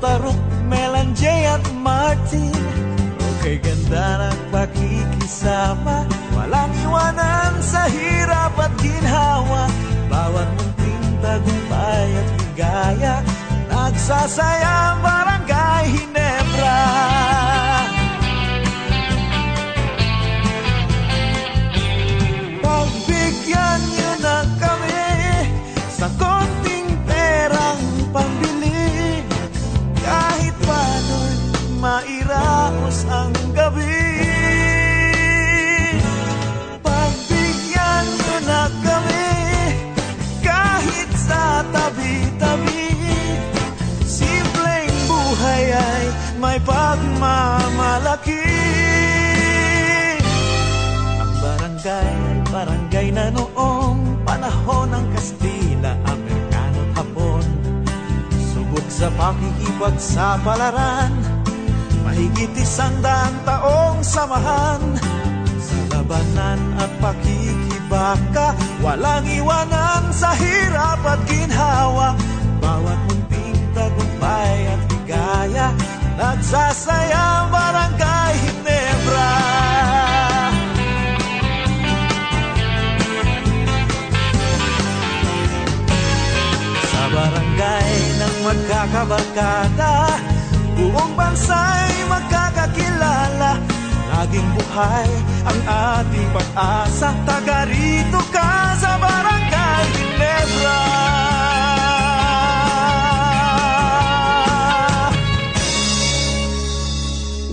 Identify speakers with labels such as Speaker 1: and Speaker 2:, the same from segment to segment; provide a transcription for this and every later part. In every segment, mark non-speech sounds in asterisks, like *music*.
Speaker 1: Tarok, Melanjay at Martin Okay, ganda ng pakikisama. Walang iwanan sa hirap at ginhawa. Bawat munting tagumpay at ligaya Nagsasayang barangay Hinebra. may pagmamalaki. Ang barangay, barangay na noong panahon ng Kastila, Amerikano hapon. Subok sa pakikipagsapalaran Mahigit isang daang taong samahan. Sa labanan at pakikibaka Walang iwanan sa hirap at ginhawa. Bawat munting tagumpay at higaya Nagsasayang barangay Hinebra. Sa barangay ng magkakabarkada Buong bansa'y magkakakilala. Laging buhay ang ating pag-asa. Taga rito ka sa barangay Hinebra.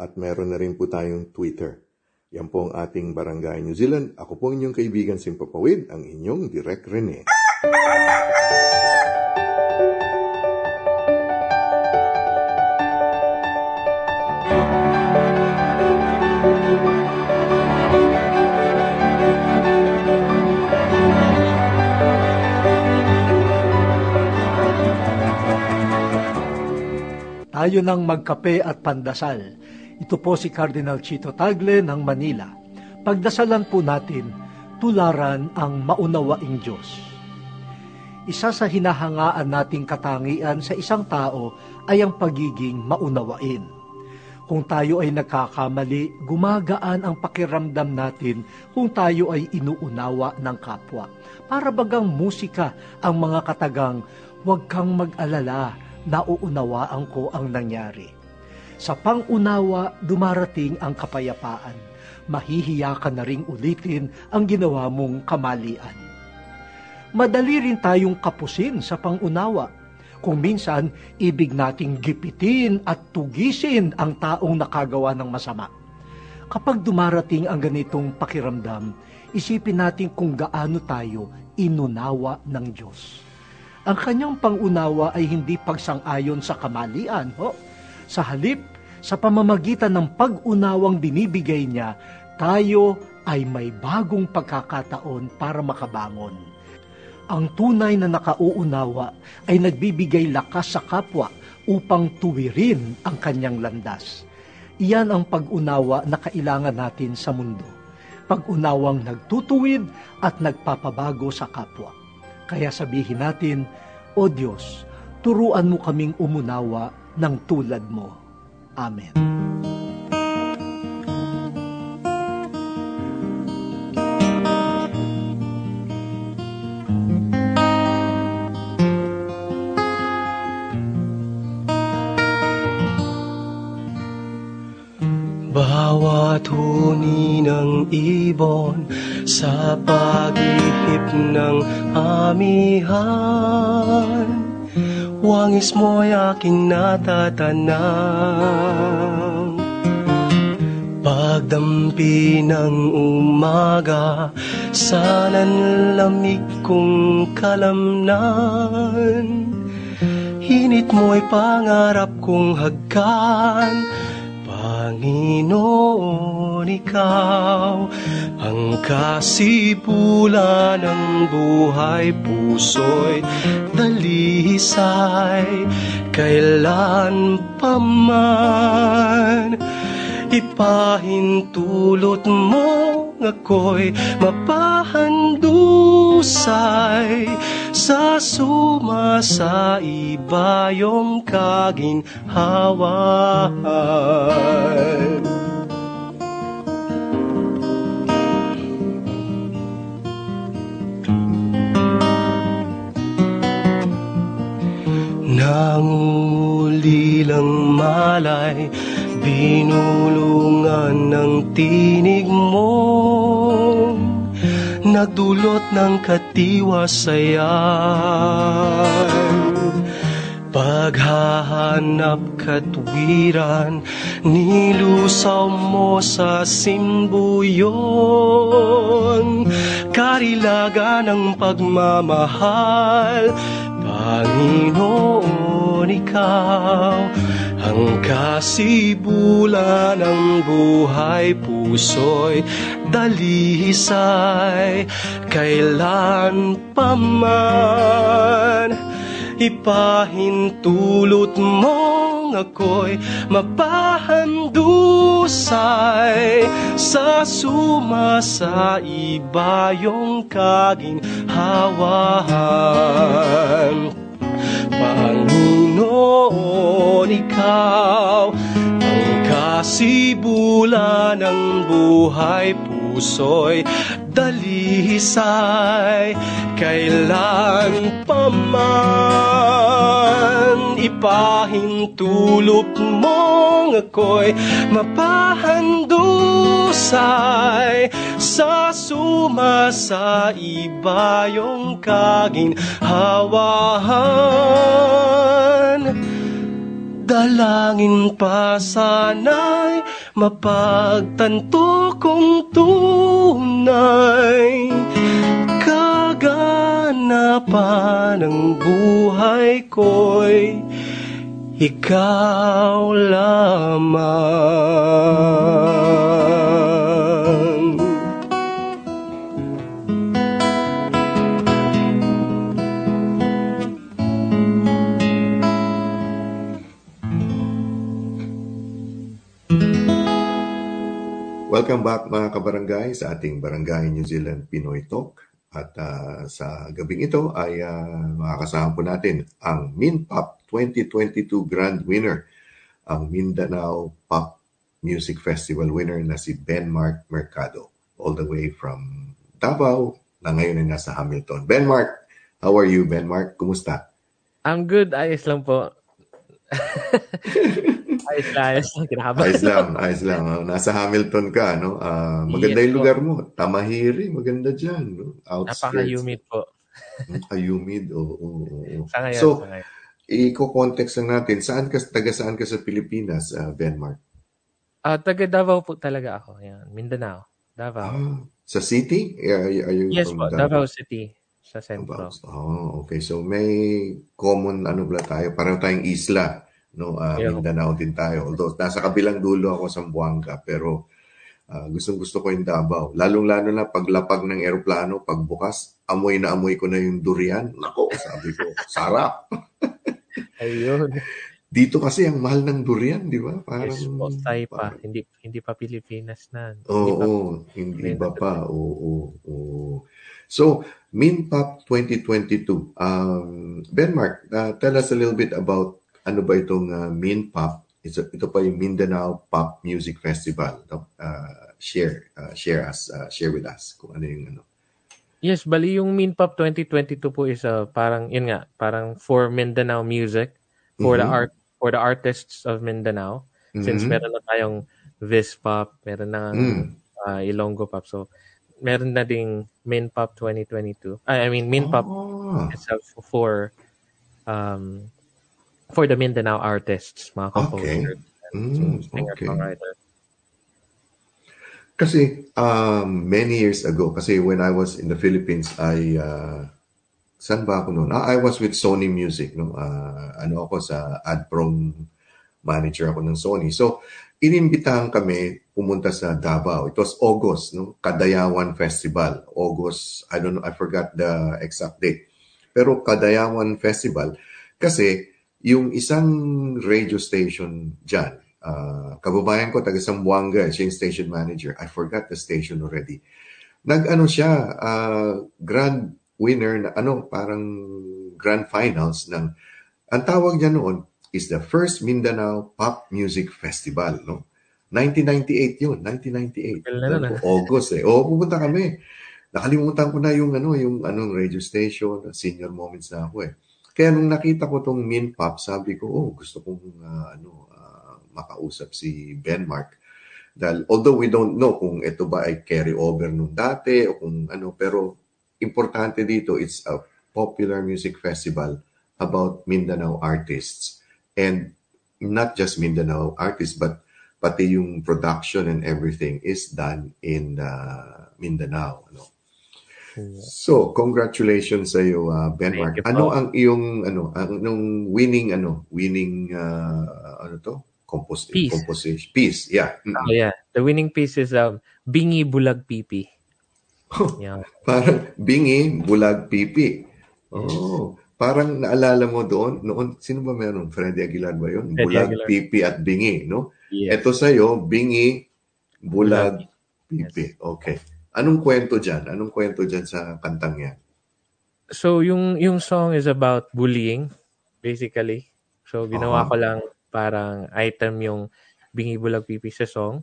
Speaker 2: at meron na rin po tayong Twitter. Yan po ang ating Barangay New Zealand. Ako po inyong kaibigan Simpapawid, ang inyong Direk Rene.
Speaker 3: Tayo nang magkape at pandasal. Ito po si Cardinal Chito Tagle ng Manila. Pagdasalan po natin, tularan ang maunawaing Diyos. Isa sa hinahangaan nating katangian sa isang tao ay ang pagiging maunawain. Kung tayo ay nagkakamali, gumagaan ang pakiramdam natin kung tayo ay inuunawa ng kapwa. Para bagang musika ang mga katagang, huwag kang mag-alala, nauunawaan ko ang nangyari. Sa pangunawa, dumarating ang kapayapaan. Mahihiya ka na ring ulitin ang ginawa mong kamalian. Madali rin tayong kapusin sa pangunawa. Kung minsan, ibig nating gipitin at tugisin ang taong nakagawa ng masama. Kapag dumarating ang ganitong pakiramdam, isipin natin kung gaano tayo inunawa ng Diyos ang kanyang pangunawa ay hindi pagsang-ayon sa kamalian. Ho? Sa halip, sa pamamagitan ng pag-unawang binibigay niya, tayo ay may bagong pagkakataon para makabangon. Ang tunay na nakauunawa ay nagbibigay lakas sa kapwa upang tuwirin ang kanyang landas. Iyan ang pag-unawa na kailangan natin sa mundo. Pag-unawang nagtutuwid at nagpapabago sa kapwa. Kaya sabihin natin, O Diyos, turuan mo kaming umunawa ng tulad mo. Amen.
Speaker 4: Bawat huni ng ibon sa pag-ihip ng amihan Wangis mo'y aking natatanang Pagdampi ng umaga Sa nanlamig kong kalamnan. Hinit mo'y pangarap kong hagkan Panginoon, Ikaw ang kasipulan ng buhay puso'y dalisay kailan pa man ipahintulot mo ako'y mapahandusay sa suma sa ibayong kaginhawan. Nangulilang malay Binulungan ng tinig mo. Nagdulot ng katiwasayan Paghahanap katwiran Nilusaw mo sa simbuyon. Karilaga ng pagmamahal Panginoon, Ikaw ang kasibulan ng buhay puso'y dalisay kailan pa man ipahintulot mo ako'y mapahandusay. Sa suma sa ibayong kaginhawahan. Panginoon, Ikaw ang kasibulan ng buhay puso'y dalisay kailan pa man pahintulot mong ako'y mapahandusay sa suma sa iba yung kaginhawahan. Dalangin pa sana'y mapagtanto kong tunay. Kaganapan ng buhay ko'y ikaw lamang
Speaker 2: Welcome back mga kabarangay sa ating Barangay New Zealand Pinoy Talk. At ah, sa gabing ito ay uh, makakasama po natin ang MinPop 2022 Grand Winner, ang Mindanao Pop Music Festival winner na si Ben Mark Mercado, all the way from Davao na ngayon ay nasa Hamilton. Ben Mark, how are you Ben Mark? Kumusta?
Speaker 5: I'm good. Ayos lang po. *laughs* ayos lang, ayos lang. Kinakabahan.
Speaker 2: Ayos lang, ayos lang. Oh, Nasa Hamilton ka, no? Ah, maganda
Speaker 5: Yes
Speaker 2: yung
Speaker 5: po.
Speaker 2: lugar mo. Tamahiri, maganda dyan. No? Outskirts.
Speaker 5: Napaka-humid po.
Speaker 2: Ayumid, oo. oo, oo.
Speaker 5: Sa ngayon,
Speaker 2: So,
Speaker 5: sa ngayon.
Speaker 2: i-context lang natin, saan ka, taga saan ka sa Pilipinas, uh, Benmark?
Speaker 5: Ah, taga Davao po talaga ako. Yan, Mindanao. Davao.
Speaker 2: Ah, sa city? Are, are you
Speaker 5: yes po, Davao City. Sa sentro.
Speaker 2: Oh, okay. So may common ano pala tayo, pareho tayong isla, no? Ah,
Speaker 5: Yeah.
Speaker 2: Mindanao din tayo. Although nasa kabilang dulo ako sa Buanga, pero ah, gustong-gusto ko yung Davao. Lalong-lalo na paglapag ng eroplano, pagbukas, amoy na amoy ko na yung durian. Nako, sabi ko, *laughs* sarap. *laughs*
Speaker 5: Ayun.
Speaker 2: Dito kasi ang mahal ng durian, di ba? Parang
Speaker 5: Yes po, tayo pa.
Speaker 2: parang-
Speaker 5: Hindi, hindi pa Pilipinas na.
Speaker 2: Oo,
Speaker 5: Hindi pa-
Speaker 2: oo, hindi ba pa? Oo, oo, oo. So, MinPop 2022. Um, Benmark, uh, tell us a little bit about ano ba itong uh, MinPop? Ito, ito pa yung Mindanao Pop Music Festival. No? Uh, share, uh, share us, uh, share with us kung ano yung ano.
Speaker 5: Yes, bali yung MinPop 2022 po is uh, parang, yun nga, parang for Mindanao music, for the
Speaker 2: Mhm.
Speaker 5: art, for the artists of Mindanao. Since
Speaker 2: Mhm.
Speaker 5: meron na tayong Vispop, meron na
Speaker 2: Mm.
Speaker 5: uh, Ilonggo Pop. So, meron na ding MinPop 2022. I, I mean, MinPop
Speaker 2: Ah,
Speaker 5: itself for um for the Mindanao artists, mga composers,
Speaker 2: Mm,
Speaker 5: singer,
Speaker 2: okay.
Speaker 5: songwriter.
Speaker 2: Kasi um, many years ago, kasi when I was in the Philippines, I uh, saan ba ako noon? Ah, I was with Sony Music, no? Ah, ano ako sa AdProm manager ako ng Sony. So, inimbitahan kami pumunta sa Davao. It was August, no? Kadayawan Festival. August, I don't know, I forgot the exact date. Pero Kadayawan Festival kasi yung isang radio station dyan, ah, kababayan ko, taga Zamboanga, siya yung station manager. I forgot the station already. Nag-ano siya, ah, grand winner na ano, parang grand finals ng, ang tawag niya noon is the first Mindanao Pop Music Festival, no? 1998 yun, 1998.
Speaker 5: Tagal na ah.
Speaker 2: August eh. Oo, pupunta kami. Nakalimutan ko na yung ano, yung anong radio station, senior moments na ako eh. Kaya nung nakita ko tong Min Pop, sabi ko, oh, gusto kong ah, ano, ah, makausap si Benmark. Dahil, although we don't know kung ito ba ay carry over nung dati o kung ano, pero importante dito, it's a popular music festival about Mindanao artists. And not just Mindanao artists, but pati yung production and everything is done in uh, Mindanao. Ano? So, congratulations sa iyo, uh, Benmark.
Speaker 5: Thank you po.
Speaker 2: Ano ang iyong ano, ang nung winning ano, winning uh, ano to? Compos
Speaker 5: Piece.
Speaker 2: composition. Piece, yeah. Mm.
Speaker 5: Oh yeah, the winning piece is um Bingi Bulag Pipi. *laughs* Yeah.
Speaker 2: Parang bingi, bulag, pipi. Oh, parang naalala mo doon, noon, sino ba meron? Freddy Aguilar ba yun?
Speaker 5: Freddy
Speaker 2: bulag,
Speaker 5: Aguilar.
Speaker 2: pipi at bingi, no?
Speaker 5: Yes.
Speaker 2: Ito sa'yo, bingi, bulag,
Speaker 5: Bulag.
Speaker 2: pipi. Okay. Anong kwento dyan? Anong kwento dyan sa kantang yan?
Speaker 5: So yung yung song is about bullying basically. So ginawa
Speaker 2: Aha.
Speaker 5: ko lang parang item yung Bingi Bulag Pipi sa song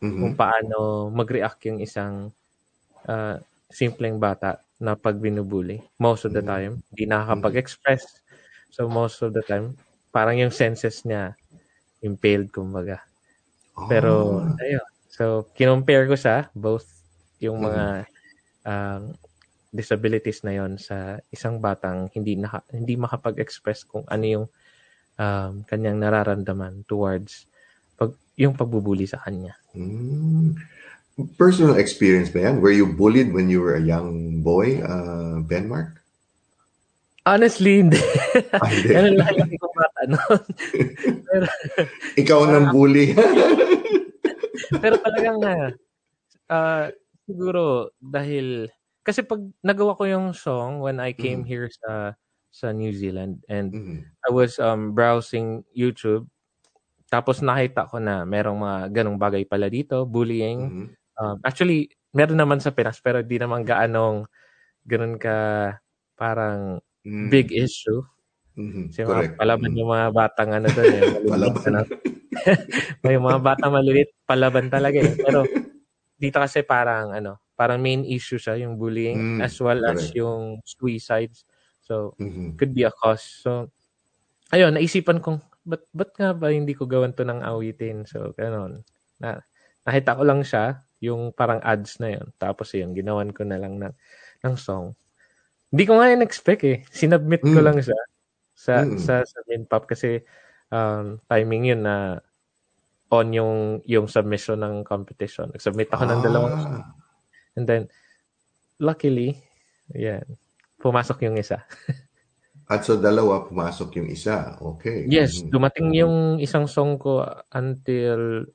Speaker 2: Mhm.
Speaker 5: kung paano mag-react yung isang ah, simpleng bata na pag binubuli. Most of the
Speaker 2: Mm.
Speaker 5: time, hindi nakakapag-express. So most of the time, parang yung senses niya impaled, kumbaga. Pero,
Speaker 2: Ah.
Speaker 5: ayun. So, kinompare ko siya, both yung mga um, disabilities na yon sa isang batang hindi naka, hindi makapag-express kung ano yung um, kanyang nararamdaman towards pag, yung pagbubuli sa kanya.
Speaker 2: Mm. Personal experience ba yan? Were you bullied when you were a young boy, uh, Benmark?
Speaker 5: Honestly, hindi.
Speaker 2: Ah, hindi.
Speaker 5: Ganun lang yung bata noon. *laughs* pero,
Speaker 2: Ikaw ang bully. *laughs*
Speaker 5: pero talagang ah, siguro dahil, kasi pag nagawa ko yung song when I came
Speaker 2: Mhm.
Speaker 5: here sa sa New Zealand and
Speaker 2: Mhm.
Speaker 5: I was um, browsing YouTube tapos nakita ko na merong mga ganong bagay pala dito, bullying.
Speaker 2: Mhm.
Speaker 5: Um, actually, meron naman sa Pinas pero di naman gaanong ganun ka parang
Speaker 2: Mm.
Speaker 5: big issue.
Speaker 2: Mhm.
Speaker 5: Kasi mga palaban
Speaker 2: Mm.
Speaker 5: yung mga batang ano doon eh. *laughs*
Speaker 2: Palaban. *laughs*
Speaker 5: may mga batang maliliit, palaban talaga eh. Pero dito kasi parang ano, parang main issue siya yung bullying
Speaker 2: Mm,
Speaker 5: as well as
Speaker 2: correct.
Speaker 5: yung suicides. So,
Speaker 2: Mhm.
Speaker 5: could be a cause. So, ayun, naisipan kong, ba't, ba't nga ba hindi ko gawan to ng awitin? So, ganon. Na, nakita ko lang siya, yung parang ads na yun. Tapos yun, ginawan ko na lang ng, ng song. Hindi ko nga in-expect eh. Sinubmit ko
Speaker 2: Mm.
Speaker 5: lang siya sa,
Speaker 2: Mm.
Speaker 5: sa, sa Minpop kasi um, timing yun na on yung yung submission ng competition. Nag-submit ako ng dalawang.
Speaker 2: Ah.
Speaker 5: And then, luckily, yan, pumasok yung isa. *laughs*
Speaker 2: At so dalawa, pumasok yung isa. Okay.
Speaker 5: Yes,
Speaker 2: Mhm.
Speaker 5: dumating yung isang song ko until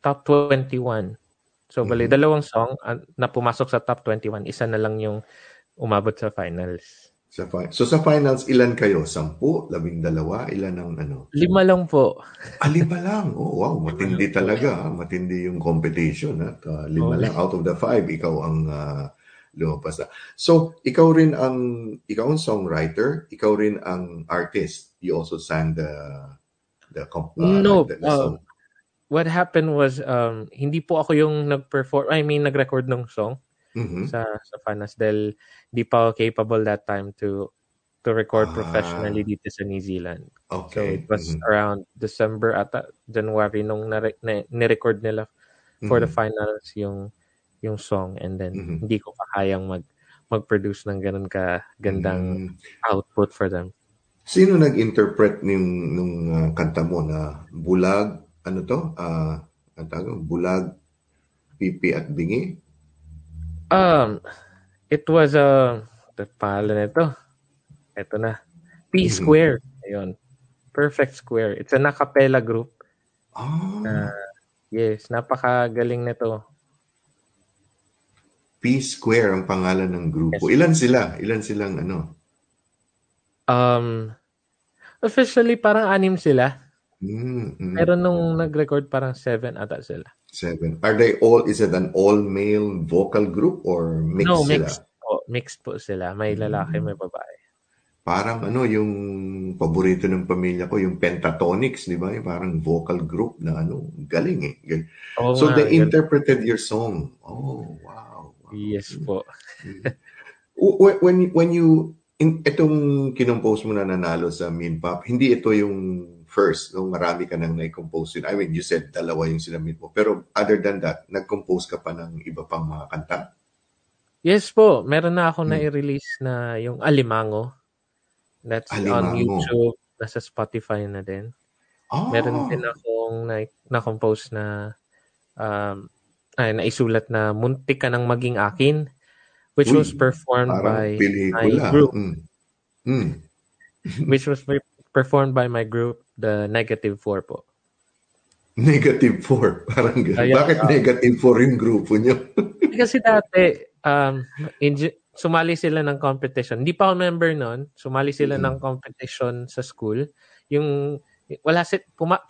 Speaker 5: top 21. So, bali,
Speaker 2: Mhm.
Speaker 5: dalawang song na pumasok sa top 21. Isa na lang yung umabot sa finals.
Speaker 2: Sa fi- so sa finals, ilan kayo? Sampu? Labing dalawa? Ilan ang ano?
Speaker 5: Lima lang po.
Speaker 2: Ah, lima lang. Oh, wow. Matindi talaga. ah. Matindi yung competition. At ah, lima
Speaker 5: Oo.
Speaker 2: lang. Out of the five, ikaw ang ah, lumabas na. So, ikaw rin ang, ikaw ang songwriter. Ikaw rin ang artist. You also sang the, the, comp- ah,
Speaker 5: No,
Speaker 2: the, the
Speaker 5: ah,
Speaker 2: song.
Speaker 5: What happened was, um, hindi po ako yung nag-perform, I mean, nag-record ng song
Speaker 2: Mhm.
Speaker 5: sa, sa finals dahil di pa ako capable that time to to record
Speaker 2: Ah.
Speaker 5: professionally dito sa New Zealand. So
Speaker 2: Okay.
Speaker 5: it was
Speaker 2: Mhm.
Speaker 5: around December ata January nung nare- na, ni-record nila for the
Speaker 2: Mhm.
Speaker 5: finals yung yung song and then
Speaker 2: Mhm.
Speaker 5: hindi ko pa kayang mag mag-produce ng ganun ka gandang
Speaker 2: Mhm.
Speaker 5: output for them.
Speaker 2: Sino nag-interpret nung, nung ah, kanta mo na bulag, ano to? Ah, ang tawag, bulag, pipi at bingi?
Speaker 5: Um it was a the pangalan nito. Ito na. P
Speaker 2: Mhm.
Speaker 5: Square. Ayun. Perfect Square. It's an a cappella group.
Speaker 2: Ah,
Speaker 5: Yes, napakagaling nito.
Speaker 2: P Square ang pangalan ng grupo.
Speaker 5: Yes.
Speaker 2: Ilan sila? Ilan silang ano?
Speaker 5: Um officially parang anim sila.
Speaker 2: Mm, mm,
Speaker 5: Pero nung nag-record parang seven ata sila.
Speaker 2: seven. Are they all, is it an all-male vocal group or mixed
Speaker 5: no,
Speaker 2: sila?
Speaker 5: mixed po. Mixed po sila. May lalaki, may babae.
Speaker 2: Parang ano, yung paborito ng pamilya ko, yung Pentatonics, di ba? Yung parang vocal group na ano, galing eh. Galing.
Speaker 5: Oo
Speaker 2: So
Speaker 5: nga,
Speaker 2: they
Speaker 5: ganun.
Speaker 2: interpreted your song. Oh, wow. wow.
Speaker 5: Yes po.
Speaker 2: W- when when you in itong kinompose mo na nanalo sa Minpop, hindi ito yung first, no? Marami ka nang na-compose yun. I mean, you said dalawa yung sinamit mo. Pero other than that, nag-compose ka pa ng iba pang mga kanta?
Speaker 5: Yes po. Meron na ako
Speaker 2: Hmm.
Speaker 5: na-release na yung Alimango. That's on
Speaker 2: Alimango.
Speaker 5: YouTube. Nasa Spotify na din.
Speaker 2: Ah,
Speaker 5: Meron din akong na, na-compose na um, ay, naisulat na Muntik ka nang maging akin which
Speaker 2: Uy,
Speaker 5: was performed by my
Speaker 2: pelikula.
Speaker 5: group.
Speaker 2: Mm. Mm.
Speaker 5: Which was performed by my group, the Negative 4 po. *laughs*
Speaker 2: Negative 4. Parang ganun.
Speaker 5: Ayan,
Speaker 2: Bakit
Speaker 5: ah.
Speaker 2: negative 4 yung grupo nyo? *laughs*
Speaker 5: Kasi dati, um, in- sumali sila ng competition. Hindi pa ako member noon. Sumali sila
Speaker 2: Mhm.
Speaker 5: ng competition sa school. Yung, wala si, puma,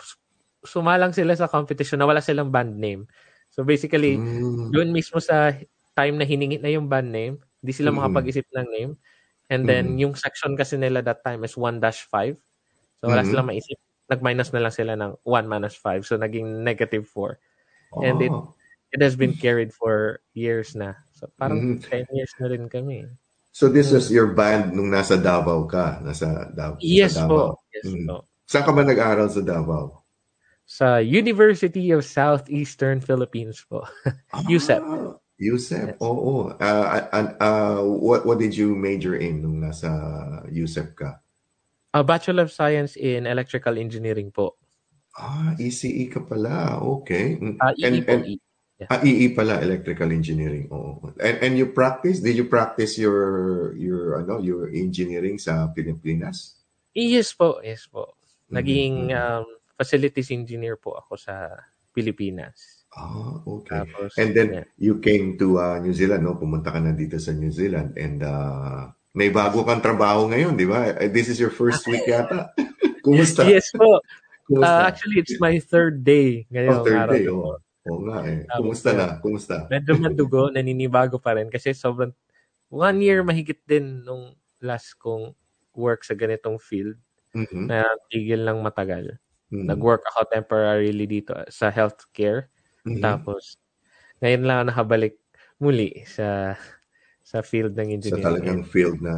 Speaker 5: sumalang sila sa competition na wala silang band name. So basically,
Speaker 2: Mm.
Speaker 5: doon mismo sa time na hiningi na yung band name, hindi sila
Speaker 2: Mhm.
Speaker 5: makapag-isip ng name. And then,
Speaker 2: Mhm.
Speaker 5: yung section kasi nila that time is 1-5. So wala
Speaker 2: Mhm.
Speaker 5: silang maisip. Nag-minus na lang sila ng 1 minus 5. So naging negative 4. And it-
Speaker 2: Ah.
Speaker 5: It has been carried for years na. So parang
Speaker 2: Mhm.
Speaker 5: 10 years na rin kami.
Speaker 2: So this was your band nung nasa Davao ka? Nasa, Dav-
Speaker 5: Yes
Speaker 2: sa Davao?
Speaker 5: po. Yes
Speaker 2: Mm.
Speaker 5: po.
Speaker 2: Saan ka ba nag-aral sa Davao?
Speaker 5: Sa University of Southeastern Philippines po. USEP. *laughs*
Speaker 2: Ah, USEP,
Speaker 5: Yes.
Speaker 2: oo. Uh, uh, uh, what, what did you major in nung nasa USEP ka?
Speaker 5: A Bachelor of Science in Electrical Engineering po.
Speaker 2: Ah, ECE ka pala. Okay.
Speaker 5: Ah,
Speaker 2: and,
Speaker 5: EE po.
Speaker 2: and,
Speaker 5: EE.
Speaker 2: ah, EE pala, electrical engineering. Oo. And, and you practice, did you practice your, your, ano, your engineering sa Pilipinas?
Speaker 5: Yes po, yes po. Naging
Speaker 2: Mhm.
Speaker 5: um, facilities engineer po ako sa Pilipinas.
Speaker 2: Ah, okay.
Speaker 5: Tapos,
Speaker 2: And then
Speaker 5: yeah.
Speaker 2: you came to uh, New Zealand, no? Pumunta ka na dito sa New Zealand and uh, may bago kang trabaho ngayon, di ba? Eh, This is your first week yata. *laughs* Kumusta?
Speaker 5: Yes po. Uh,
Speaker 2: Kumusta?
Speaker 5: actually, it's my third day
Speaker 2: oh,
Speaker 5: ngayong
Speaker 2: third
Speaker 5: araw.
Speaker 2: day. Oh. Oo nga eh. Kumusta na? Kumusta?
Speaker 5: Medyo madugo, *laughs* naninibago pa rin kasi sobrang one year mahigit din nung last kong work sa ganitong field
Speaker 2: Mhm.
Speaker 5: na tigil lang matagal.
Speaker 2: Mhm.
Speaker 5: Nag-work ako temporarily dito sa healthcare.
Speaker 2: Mhm.
Speaker 5: Tapos, ngayon lang ako nakabalik muli sa sa field ng
Speaker 2: Sa
Speaker 5: engineering.
Speaker 2: talagang field na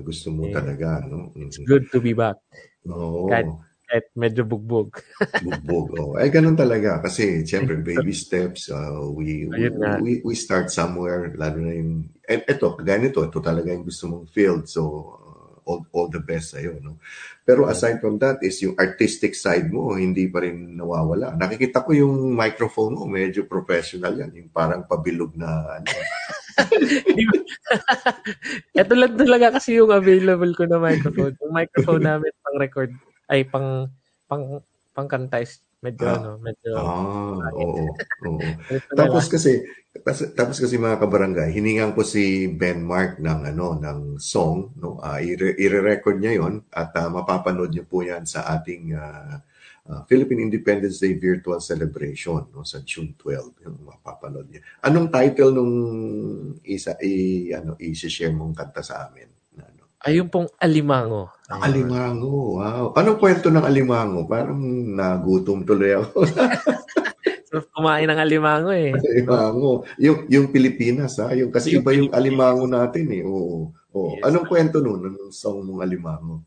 Speaker 2: gusto mo
Speaker 5: Yeah.
Speaker 2: talaga, no?
Speaker 5: It's good to be back.
Speaker 2: Oo.
Speaker 5: Kahit- Kahit medyo bugbog. *laughs*
Speaker 2: Bugbog. Oh. Ay, ganun talaga. Kasi, siyempre, baby steps. uh, we, we, we, we start somewhere. Lalo na yung... And ito, kagaya nito, ito talaga yung gusto mong field. So, uh, all, all the best sa'yo. No? Pero aside from that is yung artistic side mo, hindi pa rin nawawala. Nakikita ko yung microphone mo, medyo professional yan. Yung parang pabilog na... Ano. *laughs* *laughs*
Speaker 5: Ito lang talaga kasi yung available ko na microphone. Yung microphone namin pang record ay pang pang pang kanta is medyo
Speaker 2: Ah.
Speaker 5: ano, medyo
Speaker 2: Ah, oo. oo. *laughs*
Speaker 5: Na
Speaker 2: Tapos kasi tapos, tapos kasi mga kabarangay, hiningan ko si Ben Mark ng ano ng song, no. Ah, ire- ire-record niya 'yon at ah, mapapanood niyo po 'yan sa ating ah, ah, Philippine Independence Day virtual celebration no sa June 12. Yung mapapanood niya. Anong title nung isa i ano i-share mong kanta sa amin? Ano?
Speaker 5: Ayun pong alimango.
Speaker 2: Ang Alimango, wow. Anong kwento ng Alimango? Parang nagutom tuloy ako. *laughs*
Speaker 5: So, kumain ng alimango eh.
Speaker 2: Alimango. Yung, yung Pilipinas, ha? Yung, kasi
Speaker 5: Yung
Speaker 2: iba yung alimango natin, eh. Oo. Oo.
Speaker 5: Yes.
Speaker 2: Anong kwento nun? Anong song mong alimango?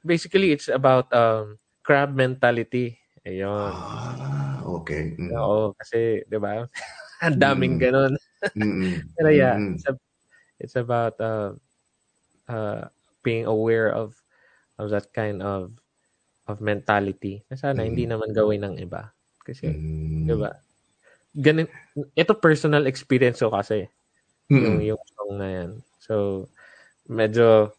Speaker 5: Basically, it's about um, crab mentality. Ayun.
Speaker 2: Ah, okay. Mm.
Speaker 5: Oo, kasi, di ba? *laughs* Ang daming
Speaker 2: Mm.
Speaker 5: ganun. *laughs* Pero yeah,
Speaker 2: Mm-mm.
Speaker 5: it's, a- it's about uh, uh, being aware of of that kind of of mentality. Na sana hindi
Speaker 2: Mm.
Speaker 5: naman gawin ng iba. Kasi,
Speaker 2: Mm.
Speaker 5: di ba? Ganun, ito personal experience ko kasi. Yung,
Speaker 2: Mm-mm.
Speaker 5: yung song na yan. So, medyo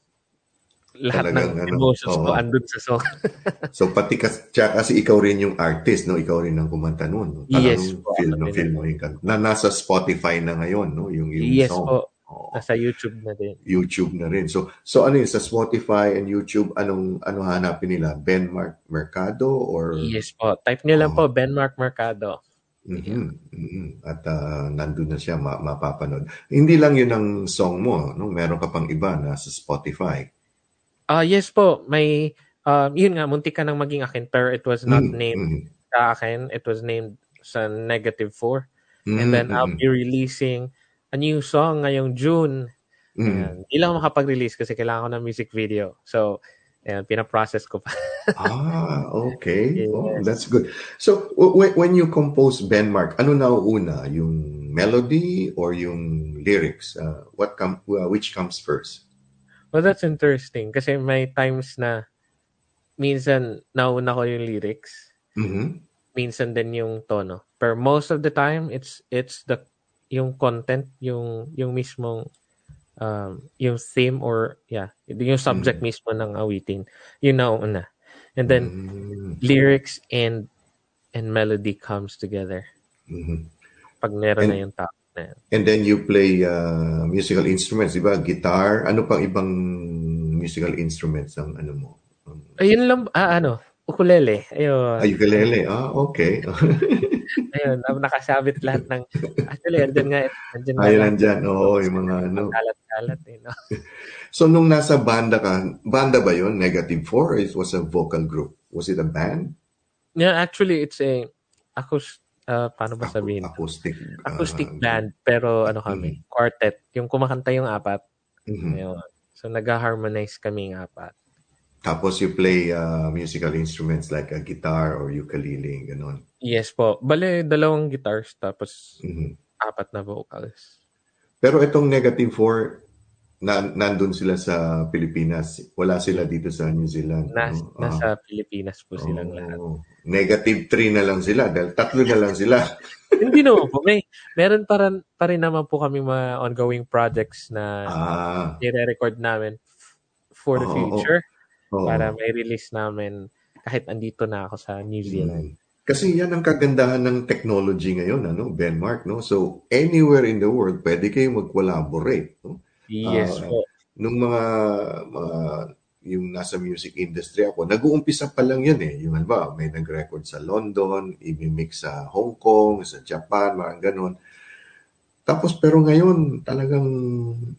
Speaker 5: lahat
Speaker 2: Talagang
Speaker 5: ng
Speaker 2: ano,
Speaker 5: emotions ko
Speaker 2: oo.
Speaker 5: andun sa song. *laughs*
Speaker 2: So, pati kasi, kasi ikaw rin yung artist, no? Ikaw rin ang kumanta nun. No? Talagang
Speaker 5: Yes po,
Speaker 2: Film
Speaker 5: din
Speaker 2: film mo yung. Na nasa Spotify na ngayon, no? Yung, yung
Speaker 5: yes
Speaker 2: song.
Speaker 5: po.
Speaker 2: Oo.
Speaker 5: Nasa YouTube na din.
Speaker 2: YouTube na rin. So, so ano yun, sa Spotify and YouTube, anong, ano hanapin nila? Ben Mark Mercado or?
Speaker 5: Yes po. Type nyo lang
Speaker 2: Oo.
Speaker 5: po, Benmark Mercado.
Speaker 2: Mhm, mhm. At ah, nandun na siya, ma- mapapanood. Hindi lang yun ang song mo, no? meron ka pang iba na sa Spotify.
Speaker 5: Ah, yes po. May, um, yun nga, muntik ka nang maging akin, pero it was not
Speaker 2: Mm,
Speaker 5: named
Speaker 2: mhm,
Speaker 5: sa akin. It was named sa Negative 4. And
Speaker 2: mhm,
Speaker 5: then I'll
Speaker 2: mhm,
Speaker 5: be releasing a new song ngayong June.
Speaker 2: mhm.
Speaker 5: Ayan. Hindi lang makapag-release kasi kailangan ko ng music video. So, ayan, pinaprocess ko pa.
Speaker 2: Ah, okay. Oh, *laughs*
Speaker 5: Yes.
Speaker 2: that's good. So, w- when, you compose Ben Mark, ano na una? Yung melody or yung lyrics? Uh, what come, uh, which comes first?
Speaker 5: Well, that's interesting kasi may times na minsan nauna ko yung lyrics,
Speaker 2: Mhm.
Speaker 5: minsan din yung tono. Pero most of the time, it's it's the yung content, yung yung mismong um, yung theme or yeah, yung subject
Speaker 2: Mm.
Speaker 5: mismo ng awitin. Yun na una. And then
Speaker 2: Mm,
Speaker 5: lyrics and and melody comes together
Speaker 2: mhm.
Speaker 5: pag meron
Speaker 2: And-
Speaker 5: na yung yan.
Speaker 2: And then you play uh, musical instruments, di ba? Guitar. Ano pang ibang musical instruments ang ano mo? Um,
Speaker 5: Ayun lang, ah, ano, ukulele. Ayun.
Speaker 2: ah, ukulele. Ah, okay. *laughs*
Speaker 5: Ayun, na- nakasabit lahat ng, actually, andyan nga, andyan nga.
Speaker 2: Ayun
Speaker 5: lahat.
Speaker 2: nandyan. Oo, yung mga ano.
Speaker 5: Kalat-kalat eh, no? *laughs*
Speaker 2: So, nung nasa banda ka, banda ba yon Negative 4 or it was a vocal group? Was it a band?
Speaker 5: Yeah, actually, it's a, acoustic, uh, paano ba sabihin?
Speaker 2: Acoustic. ah,
Speaker 5: Acoustic band, pero ano
Speaker 2: Mm.
Speaker 5: kami, quartet. Yung kumakanta yung apat.
Speaker 2: mhm.
Speaker 5: Ayun. So, nag-harmonize kami ng apat.
Speaker 2: Tapos you play uh, musical instruments like a guitar or ukulele, ganon.
Speaker 5: Yes po. Bale, dalawang guitars tapos
Speaker 2: Mhm.
Speaker 5: apat na vocals.
Speaker 2: Pero itong Negative 4, na, nandun sila sa Pilipinas. Wala sila dito sa New Zealand.
Speaker 5: Nas,
Speaker 2: no? Ah.
Speaker 5: nasa Pilipinas po silang lahat.
Speaker 2: Negative 3 na lang sila dahil tatlo na lang sila. *laughs*
Speaker 5: Hindi naman po. May, meron pa rin, pa rin naman po kami mga ongoing projects na
Speaker 2: Ah,
Speaker 5: nire-record namin for the
Speaker 2: Oo,
Speaker 5: future
Speaker 2: oo.
Speaker 5: para may release namin kahit andito na ako sa New Zealand.
Speaker 2: Mm. Kasi yan ang kagandahan ng technology ngayon, ano, Benmark, no? So, anywhere in the world, pwede kayo mag-collaborate, no?
Speaker 5: Yes
Speaker 2: Ah,
Speaker 5: po.
Speaker 2: Nung mga, mga, yung nasa music industry ako, nag-uumpisa pa lang yan eh. Yung ba, may nag-record sa London, i-mix sa Hong Kong, sa Japan, mga ganon. Tapos pero ngayon talagang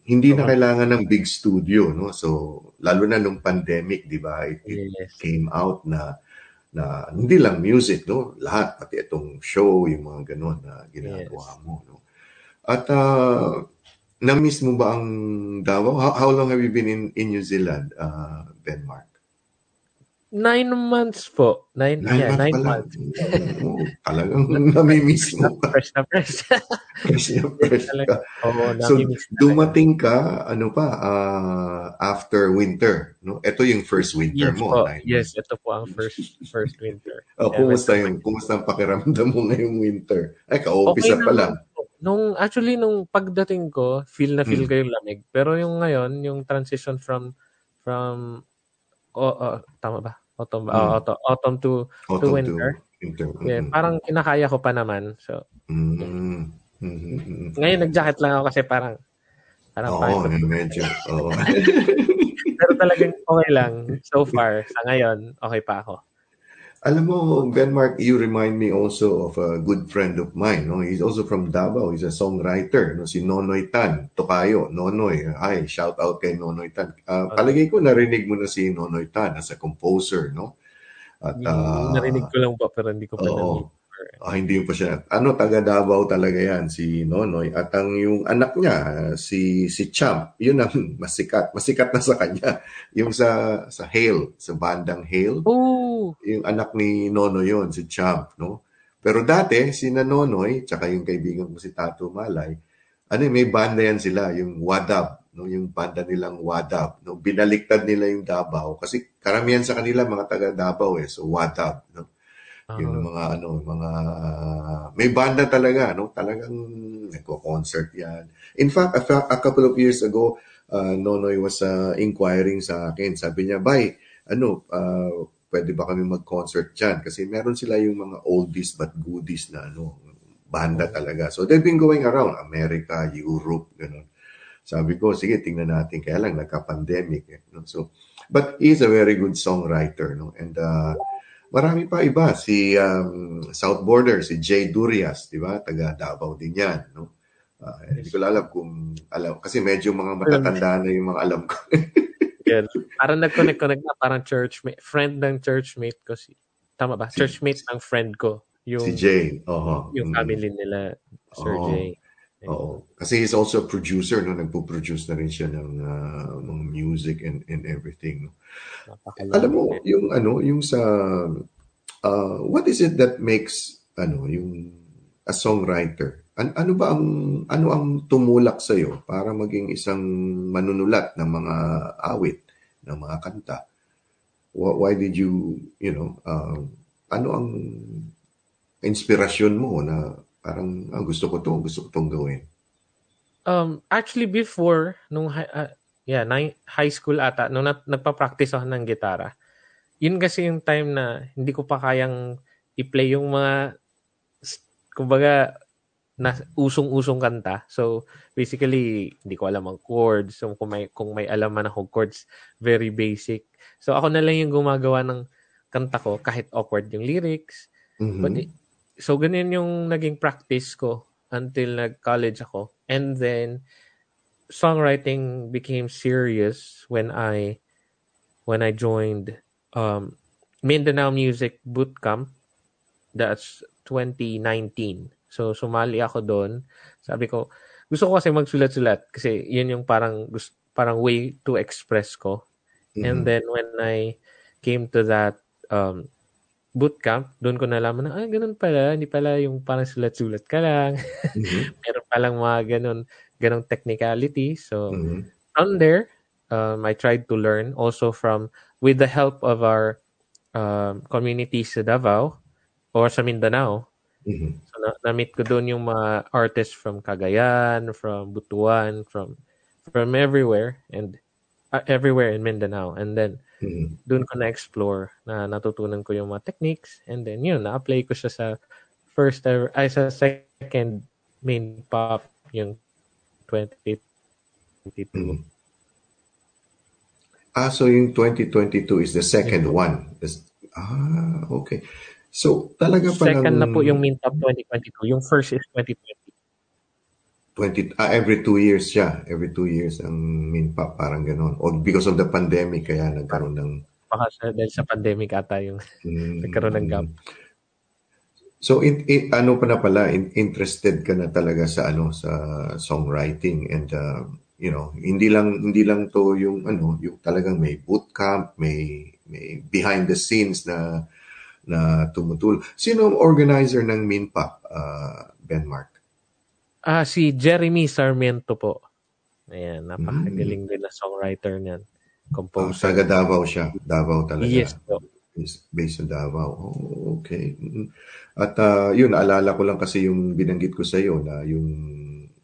Speaker 2: hindi na kailangan ng big studio no so lalo na nung pandemic di ba it, it
Speaker 5: Yes.
Speaker 2: came out na na hindi lang music no lahat pati itong show yung mga ganun na ginagawa mo no at uh, na-miss mo ba ang Davao how, how long have you been in in New Zealand uh, Denmark
Speaker 5: Nine months po. Nine,
Speaker 2: nine
Speaker 5: yeah,
Speaker 2: months
Speaker 5: nine
Speaker 2: pa lang
Speaker 5: months. *laughs*
Speaker 2: Oo, talagang nami-miss mo *laughs*
Speaker 5: Fresh na fresh. *laughs*
Speaker 2: fresh na fresh ka
Speaker 5: Oo,
Speaker 2: So, dumating ka, ano pa, ah, after winter, no? Ito yung first winter
Speaker 5: Yes
Speaker 2: mo.
Speaker 5: po. Yes, ito po ang first first winter.
Speaker 2: Oh,
Speaker 5: Yeah,
Speaker 2: kumusta yung, kumusta ang pakiramdam mo ngayong winter? Ay, ka-umpisa pa
Speaker 5: naman
Speaker 2: lang.
Speaker 5: po. Nung, actually, nung pagdating ko, feel na feel
Speaker 2: Hmm.
Speaker 5: ko yung lamig. Pero yung ngayon, yung transition from, from, oh, oh, tama ba? Autumn?
Speaker 2: Hmm.
Speaker 5: Oh, autumn, autumn to,
Speaker 2: Autumn
Speaker 5: winter?
Speaker 2: winter.
Speaker 5: yeah,
Speaker 2: Mm.
Speaker 5: parang kinakaya ko pa naman. So,
Speaker 2: Mm. Mm. Mm. Mm.
Speaker 5: ngayon nag-jacket lang ako kasi parang, parang
Speaker 2: Oo, eh, medyo. Oo. *laughs*
Speaker 5: Pero talagang okay lang. So far, sa ngayon, okay pa ako.
Speaker 2: Alam mo, Benmark, you remind me also of a good friend of mine. No? He's also from Davao. He's a songwriter. No? Si Nonoy Tan, Tokayo. Nonoy, ay, shout out kay Nonoy Tan. Uh, palagay ko narinig mo na si Nonoy Tan as a composer. No? At, ah,
Speaker 5: Narinig ko lang po, pero hindi ko pa
Speaker 2: oo.
Speaker 5: narinig.
Speaker 2: Ah, hindi pa siya. Ano, taga Davao talaga yan, si Nonoy. At ang yung anak niya, si si Champ, yun ang *laughs* masikat. Masikat na sa kanya. Yung sa sa Hale, sa bandang Hale.
Speaker 5: Oh,
Speaker 2: Yung anak ni Nonoy yon si Champ, no? Pero dati, si Nonoy, tsaka yung kaibigan ko si Tato Malay, ano, may banda yan sila, yung Wadab, no? Yung banda nilang Wadab, no? Binaliktad nila yung Davao kasi karamihan sa kanila mga taga Davao eh, so Wadab, no? Yung mga ano, mga may banda talaga, no? Talagang nagko-concert 'yan. In fact, a, fa- a couple of years ago, uh, Nonoy was uh, inquiring sa akin. Sabi niya, "Bay, ano, uh, pwede ba kami mag-concert diyan kasi meron sila yung mga oldies but goodies na ano, banda talaga. So they've been going around America, Europe, ganun. Sabi ko, sige, tingnan natin. Kaya lang, nagka-pandemic. Eh, no? So, but he's a very good songwriter. No? And uh, marami pa iba. Si um, South Border, si Jay Durias, di ba? Taga Davao din yan. No? Ah, Hindi ko alam kung alam. Kasi medyo mga matatanda na yung mga alam ko. *laughs*
Speaker 5: Yan. Parang nag-connect-connect na, parang churchmate, friend ng churchmate ko si, tama ba? Churchmate ng friend ko. Yung,
Speaker 2: si Jay. Oo.
Speaker 5: yung
Speaker 2: Mm.
Speaker 5: family nila, Sir
Speaker 2: Oo.
Speaker 5: Jay.
Speaker 2: Oo. Kasi he's also a producer, no? Nagpo-produce na rin siya ng ah, mga music and, and everything. No? Alam mo, yung ano, yung sa uh, what is it that makes ano, yung a songwriter? An- ano ba ang ano ang tumulak sa iyo para maging isang manunulat ng mga awit, ng mga kanta? Why, why did you, you know, uh, ano ang inspirasyon mo na parang ah, gusto ko to, gusto ko tong gawin?
Speaker 5: Um, actually, before, nung ah, yeah, nine, high school ata, nung nag- nagpa-practice ako ng gitara, yun kasi yung time na hindi ko pa kayang i-play yung mga, kumbaga, na usong-usong kanta. So, basically, hindi ko alam ang chords. So, kung may, kung may alam man ako chords, very basic. So, ako na lang yung gumagawa ng kanta ko kahit awkward yung lyrics.
Speaker 2: Mhm.
Speaker 5: But, so, ganyan yung naging practice ko until nag-college ako. And then, songwriting became serious when I when I joined um, Mindanao Music Bootcamp. That's 2019. So, sumali ako doon. Sabi ko, gusto ko kasi magsulat-sulat kasi yun yung parang, parang way to express ko. And then when I came to that um, boot camp, doon ko nalaman na, ah, ganun pala, hindi pala yung parang sulat-sulat ka lang.
Speaker 2: Mhm. *laughs*
Speaker 5: Meron palang mga ganun, ganung technicality. So,
Speaker 2: Mhm.
Speaker 5: from there, um, I tried to learn also from, with the help of our um, communities sa Davao or sa Mindanao.
Speaker 2: Mhm.
Speaker 5: So, na- na-meet ko doon yung mga artists from Cagayan, from Butuan, from from everywhere and uh, everywhere in Mindanao. And then,
Speaker 2: Mhm.
Speaker 5: doon ko na-explore na natutunan ko yung mga techniques and then yun, na-apply ko siya sa first ever, ay sa second main pop yung 2022.
Speaker 2: Mhm. Ah, so yung 2022 is the second one. Is- ah, okay. So, talaga pa
Speaker 5: Second na po yung main pop 2022. Yung first is 2020.
Speaker 2: 20, ah, every two years siya. Every two years ang Minpap, parang ganon. O because of the pandemic, kaya nagkaroon ng...
Speaker 5: Baka sa, dahil sa pandemic ata yung
Speaker 2: Mm,
Speaker 5: nagkaroon ng gap.
Speaker 2: So, in, in- ano pa na pala, in- interested ka na talaga sa ano sa songwriting and uh, you know, hindi lang hindi lang to yung ano, yung talagang may bootcamp, may may behind the scenes na na tumutulong. Sino ang organizer ng Minpap, uh, Ben Mark?
Speaker 5: Ah, si Jeremy Sarmiento po. Ayan, napakagaling din na songwriter niyan.
Speaker 2: Uh,
Speaker 5: Composer.
Speaker 2: taga Davao siya. Davao talaga.
Speaker 5: yes po.
Speaker 2: based sa Davao. Oh, okay. Mm. At ah, yun, naalala ko lang kasi yung binanggit ko sa iyo na yung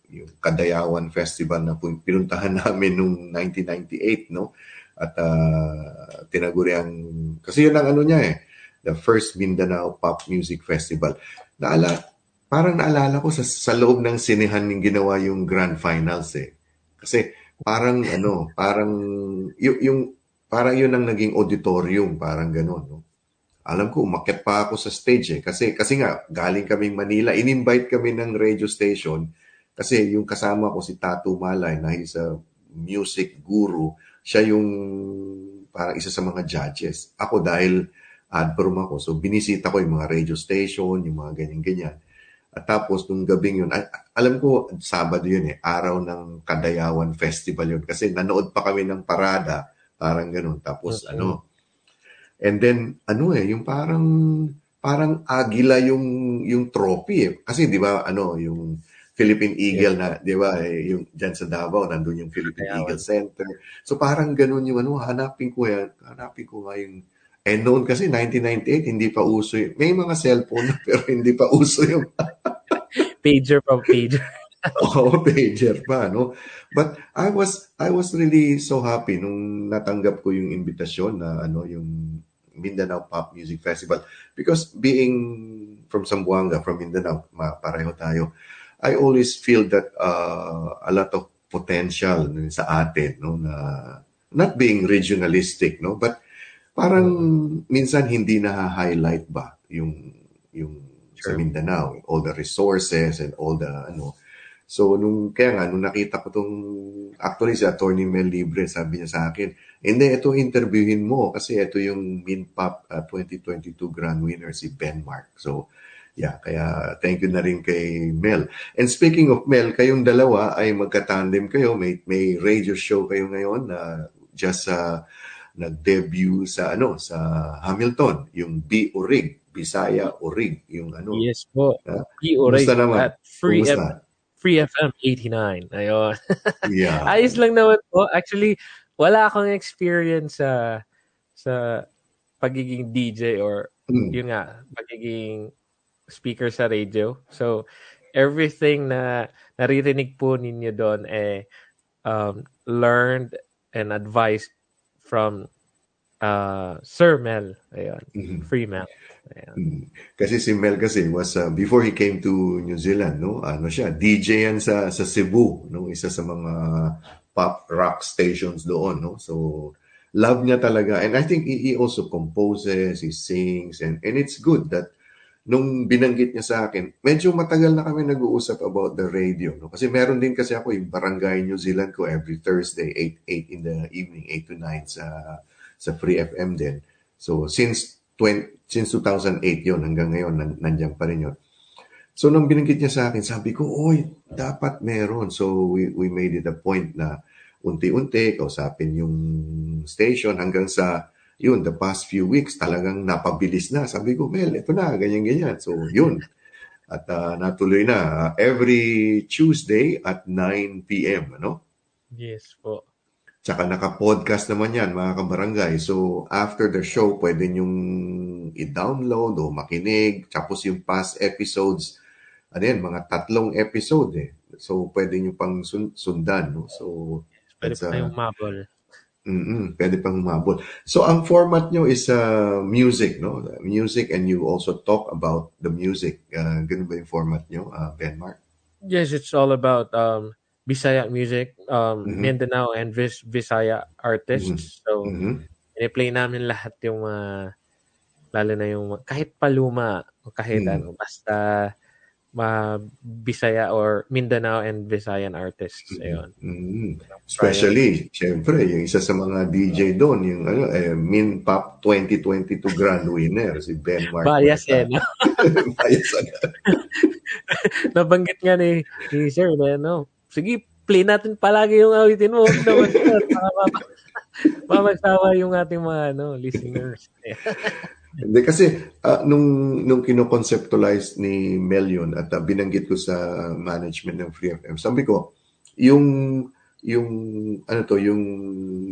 Speaker 2: yung Kadayawan Festival na pinuntahan *laughs* namin nung 1998, no? At uh, tinaguriang, kasi yun ang ano niya eh, the first Mindanao Pop Music Festival. Naala, parang naalala ko sa, sa loob ng sinehan yung ginawa yung grand finals eh. Kasi parang ano, parang yung, yung parang yun ang naging auditorium, parang ganun, no? Alam ko, umakyat pa ako sa stage eh. Kasi, kasi nga, galing kaming Manila. In-invite kami ng radio station kasi yung kasama ko si Tatu Malay na he's a music guru. Siya yung parang isa sa mga judges. Ako dahil adprom ako, so binisita ko yung mga radio station, yung mga ganyan-ganyan. At tapos, nung gabing yun, alam ko, Sabado yun eh, araw ng Kadayawan Festival yun. Kasi nanood pa kami ng parada, parang ganun. Tapos,
Speaker 5: Mhm.
Speaker 2: ano, and then, ano eh, yung parang, parang agila yung, yung trophy eh. Kasi, di ba, ano, yung Philippine Eagle na, di ba, eh, yung dyan sa Davao, nandun yung Philippine
Speaker 5: Kadayawan.
Speaker 2: Eagle Center. So, parang ganun yung, ano, hanapin ko yan, hanapin ko nga yung, eh, noon kasi 1998, hindi pa uso yun. May mga cellphone na, *laughs* pero hindi pa uso yung
Speaker 5: Pager from pager. *laughs*
Speaker 2: Oo, pager pa, no? But I was I was really so happy nung natanggap ko yung invitasyon na ano yung Mindanao Pop Music Festival because being from Zamboanga, from Mindanao, pareho tayo. I always feel that uh, a lot of potential sa atin, no, na not being regionalistic, no, but parang minsan hindi na-highlight ba yung yung sa
Speaker 5: Sure.
Speaker 2: Mindanao, all the resources and all the ano. So nung kaya nga nung nakita ko tong actually si Attorney Mel Libre sabi niya sa akin, hindi ito interviewin mo kasi ito yung Minpop uh, 2022 grand winner si Ben Mark. So yeah, kaya thank you na rin kay Mel. And speaking of Mel, kayong dalawa ay magka-tandem kayo, may may radio show kayo ngayon na just uh, nag-debut sa ano sa Hamilton, yung B Orig, Bisaya Orig, yung ano.
Speaker 5: Yes po.
Speaker 2: Ah,
Speaker 5: P.
Speaker 2: kumusta
Speaker 5: Orig
Speaker 2: naman?
Speaker 5: at Free, F-? Free FM 89. Ayun. *laughs*
Speaker 2: Yeah.
Speaker 5: Ayos lang naman po. Actually, wala akong experience sa sa pagiging DJ or
Speaker 2: Mm.
Speaker 5: yun nga, pagiging speaker sa radio. So, everything na naririnig po ninyo doon eh um, learned and advised from uh, Sir Mel. Ayun.
Speaker 2: Mhm.
Speaker 5: Free Mel. Ayun.
Speaker 2: Mm. Kasi si Mel kasi was uh, before he came to New Zealand, no? Ano siya, DJ yan sa sa Cebu, no? Isa sa mga pop rock stations doon, no? So love niya talaga and I think he, he also composes, he sings and and it's good that nung binanggit niya sa akin, medyo matagal na kami nag-uusap about the radio, no? Kasi meron din kasi ako yung Barangay New Zealand ko every Thursday 8 8 in the evening, 8 to 9 sa sa Free FM din. So since 20, since 2008 yon hanggang ngayon nan, nandiyan pa rin yon. So nung binanggit niya sa akin, sabi ko, "Oy, dapat meron." So we we made it a point na unti-unti, kausapin yung station hanggang sa yun, the past few weeks, talagang napabilis na. Sabi ko, Mel, ito na, ganyan-ganyan. So, yun. At uh, natuloy na. Uh, every Tuesday at 9 p.m., ano?
Speaker 5: Yes po.
Speaker 2: Tsaka naka-podcast naman yan, mga kabarangay. So, after the show, pwede nyong i-download o makinig. Tapos yung past episodes, ano yan, mga tatlong episode eh. So, pwede nyo pang sun- sundan. No? So,
Speaker 5: Pwede pa
Speaker 2: uh,
Speaker 5: yung mabol.
Speaker 2: Mm-mm, pwede pang humabol. So ang format nyo is uh, music, no? Music and you also talk about the music. Uh, ganun ba yung format nyo, uh, Ben Mark?
Speaker 5: Yes, it's all about um, Bisaya music, um,
Speaker 2: Mhm.
Speaker 5: Mindanao and Vis- Visaya artists. So,
Speaker 2: Mhm.
Speaker 5: play namin lahat yung mga, lalo na yung, kahit paluma, o kahit
Speaker 2: Mm.
Speaker 5: ano, basta ma Bisaya or Mindanao and Visayan artists. Ayun.
Speaker 2: Mm. Especially, syempre, yung isa sa mga DJ doon, yung ano, eh, Min Pop 2022 Grand Winner, si Ben Mark.
Speaker 5: Bias eh, no? *laughs*
Speaker 2: Bias ano. *laughs*
Speaker 5: Nabanggit nga ni, ni Sir na, no? Sige, play natin palagi yung awitin mo. Huwag naman, sir. Mamagsawa yung ating mga ano, listeners.
Speaker 2: Hindi kasi ah, nung nung kino-conceptualize ni Mel yun at ah, binanggit ko sa management ng Free FM, sabi ko, yung yung ano to, yung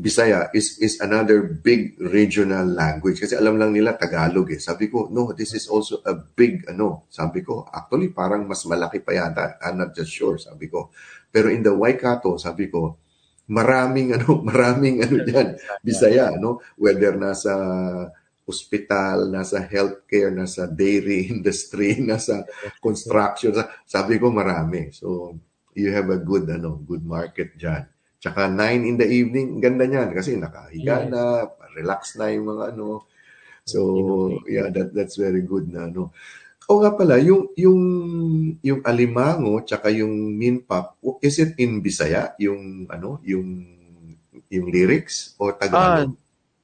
Speaker 2: Bisaya is is another big regional language kasi alam lang nila Tagalog eh. Sabi ko, no, this is also a big ano, sabi ko, actually parang mas malaki pa yata. I'm not just sure, sabi ko. Pero in the Waikato, sabi ko, maraming ano, *laughs* maraming ano diyan, Bisaya, no? Whether nasa hospital, nasa healthcare, nasa dairy *laughs* industry, nasa construction, sa- sabi ko marami. So, you have a good ano, good market diyan. Tsaka 9 in the evening, ganda niyan kasi nakahiga
Speaker 5: Yes.
Speaker 2: na, relax na yung mga ano. So, yeah, that that's very good na ano. O nga pala, yung yung yung alimango tsaka yung minpap, is it in Bisaya yung ano, yung yung lyrics o
Speaker 5: Ah,
Speaker 2: Tagalog?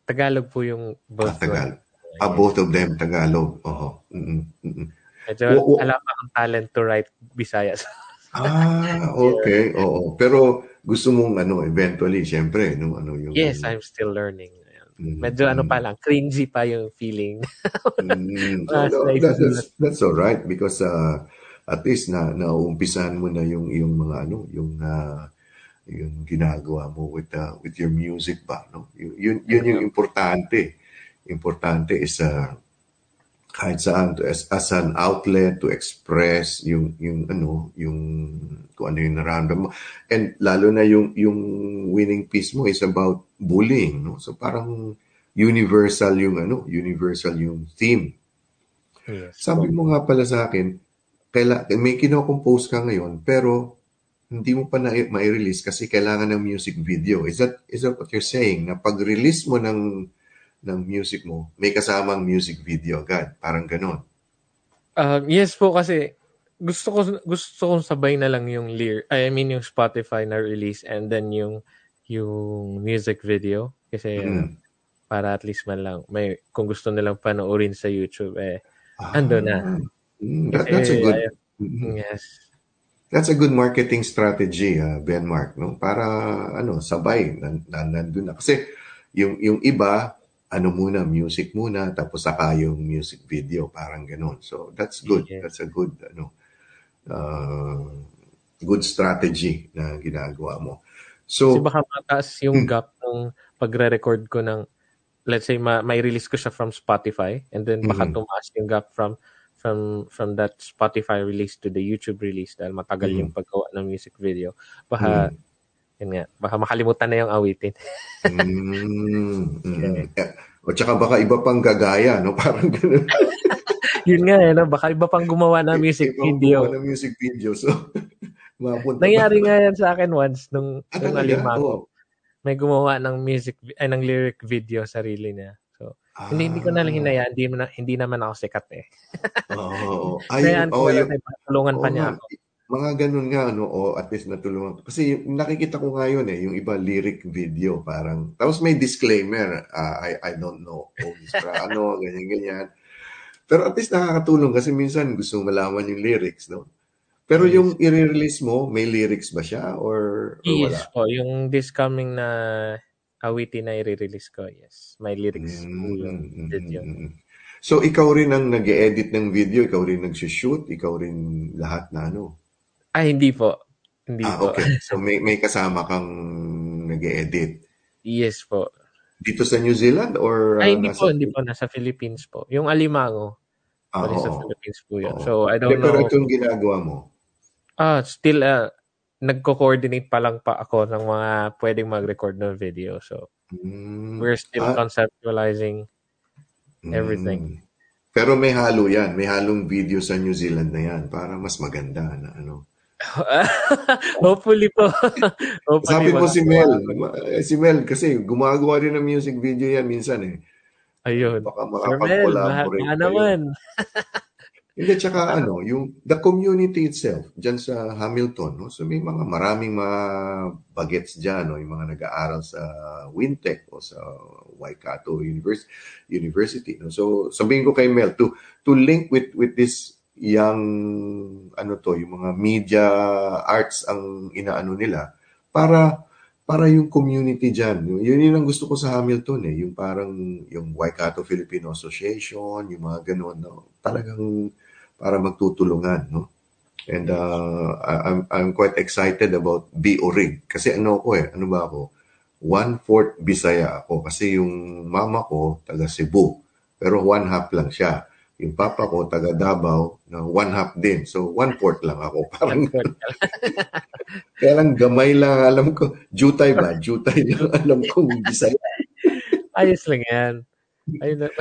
Speaker 5: Tagalog po yung
Speaker 2: Ah,
Speaker 5: both.
Speaker 2: Tagalog. Ah, both of them Tagalog. Oo. Mm-mm, mm-mm.
Speaker 5: Medyo
Speaker 2: Wo- wo-
Speaker 5: alam akong talent to write Bisayas.
Speaker 2: Ah, *laughs* okay. Oo. Pero gusto mong ano, eventually, syempre, no, ano yung
Speaker 5: yes, I'm still learning. Ayan.
Speaker 2: Mm,
Speaker 5: Medyo ano pa lang, cringy pa yung feeling. *laughs*
Speaker 2: Mm, no,
Speaker 5: nice.
Speaker 2: that- that's, that's all right because uh, at least na naumpisan mo na yung yung mga ano, yung uh, yung ginagawa mo with uh, with your music ba, no? Yun yun, yun yung importante. Importante is uh, kahit saan to, as, as an outlet to express yung yung ano, yung kung ano yung nararamdaman mo. And lalo na yung yung winning piece mo is about bullying, no? So parang universal yung ano, universal yung theme.
Speaker 5: yes.
Speaker 2: Sabi mo nga pala sa akin, kaila, may kinocompose ka ngayon, pero hindi mo pa na mai-release kasi kailangan ng music video. Is that is that what you're saying? Na pag-release mo ng ng music mo, may kasamang music video agad. Parang ganon.
Speaker 5: Um, yes po kasi gusto ko gusto kong sabay na lang yung lyric I mean yung Spotify na release and then yung yung music video kasi
Speaker 2: Mm.
Speaker 5: para at least man lang may kung gusto nilang panoorin sa YouTube eh
Speaker 2: Ah,
Speaker 5: Ando na.
Speaker 2: mm, that, that's a good
Speaker 5: ayun,
Speaker 2: mm,
Speaker 5: yes
Speaker 2: that's a good marketing strategy, uh, Ben Mark, no? Para ano, sabay nan, nan, nandun na. Kasi yung yung iba ano muna, music muna, tapos saka yung music video, parang ganun. So, that's good.
Speaker 5: Yes.
Speaker 2: That's a good, ano, uh, good strategy na ginagawa mo.
Speaker 5: Kasi
Speaker 2: So,
Speaker 5: baka mataas yung gap ng pagre-record ko ng let's say ma may release ko siya from Spotify and then baka
Speaker 2: Mhm.
Speaker 5: tumaas yung gap from from from that Spotify release to the YouTube release dahil matagal
Speaker 2: Mhm.
Speaker 5: yung paggawa ng music video baka yun nga baka makalimutan na yung awitin
Speaker 2: mm, mm, eh, o tsaka baka iba pang gagaya, no? *laughs* Parang ganun.
Speaker 5: yun nga eh no? baka iba pang gumawa ng music
Speaker 2: Iba
Speaker 5: video
Speaker 2: gumawa ng music video. So, *laughs*
Speaker 5: nangyari nga yan sa akin once nung
Speaker 2: Ah,
Speaker 5: nung
Speaker 2: talaga?
Speaker 5: alimango
Speaker 2: Oo.
Speaker 5: may gumawa ng music ay ng lyric video sarili niya so hindi hindi ko na lang
Speaker 2: Ah.
Speaker 5: hinayaan hindi, na, hindi naman ako sikat eh
Speaker 2: Oo.
Speaker 5: Hinayaan
Speaker 2: Ayun,
Speaker 5: ko
Speaker 2: oh, yung,
Speaker 5: lang tulungan pa
Speaker 2: Oo
Speaker 5: niya ako
Speaker 2: Mga ganun nga, no? O at least natulungan. Kasi yung, nakikita ko nga yun eh, yung iba lyric video, parang, tapos may disclaimer, ah, I, I don't know kung sa *laughs* ano, ganyan, ganyan. Pero at least nakakatulong kasi minsan gusto malaman yung lyrics, no? Pero yung i-release mo, may lyrics ba siya or, or wala?
Speaker 5: Yes po, yung this coming na awitin na i-release ko, yes. May lyrics po yung
Speaker 2: Mm,
Speaker 5: video.
Speaker 2: mm, mm. So, ikaw rin ang nag edit ng video, ikaw rin nag-shoot, ikaw rin lahat na ano?
Speaker 5: Ah, hindi po. Hindi
Speaker 2: Ah,
Speaker 5: po.
Speaker 2: okay. *laughs* So, may, may kasama kang nag edit
Speaker 5: Yes po.
Speaker 2: Dito sa New Zealand or uh,
Speaker 5: Ay, hindi
Speaker 2: nasa...
Speaker 5: po, hindi po. Nasa Philippines po. Yung Alimango,
Speaker 2: Ah,
Speaker 5: bali sa. Philippines po yun.
Speaker 2: Oo.
Speaker 5: So, I don't
Speaker 2: pero
Speaker 5: know.
Speaker 2: ito yung ginagawa mo.
Speaker 5: Ah, still, uh, nagko-coordinate pa lang pa ako ng mga pwedeng mag-record ng video. So,
Speaker 2: Mm,
Speaker 5: we're still
Speaker 2: ah,
Speaker 5: conceptualizing everything.
Speaker 2: mm. Pero may halo yan. May halong video sa New Zealand na yan para mas maganda na ano. *laughs*
Speaker 5: Hopefully po. *laughs* Hopefully,
Speaker 2: Sabi mo si Mel, eh, si Mel kasi gumagawa rin ng music video yan minsan eh.
Speaker 5: Ayun.
Speaker 2: Baka
Speaker 5: Sir Mel, baka, naman. *laughs*
Speaker 2: Hindi, tsaka ano, yung the community itself, dyan sa Hamilton, no? so may mga maraming mga bagets dyan, no? yung mga nag-aaral sa Wintec o sa Waikato Univers- University. No? So sabihin ko kay Mel, to, to link with, with this young, ano to, yung mga media arts ang inaano nila, para para yung community dyan. Yun, yun yun ang gusto ko sa Hamilton eh. Yung parang yung Waikato Filipino Association, yung mga ganun. No? Talagang para magtutulungan. No? And uh, I- I'm, I'm quite excited about BORIG. Kasi ano ko eh, ano ba ako? One-fourth Bisaya ako. Kasi yung mama ko, taga Cebu. Pero one half lang siya. Yung papa ko, taga Davao, na one half din. So, one-fourth lang ako. *laughs* Parang kaya lang gamay lang alam ko. Jutay ba? Jutay *laughs* lang alam kong Bisaya.
Speaker 5: Ayos lang yan. Ayun,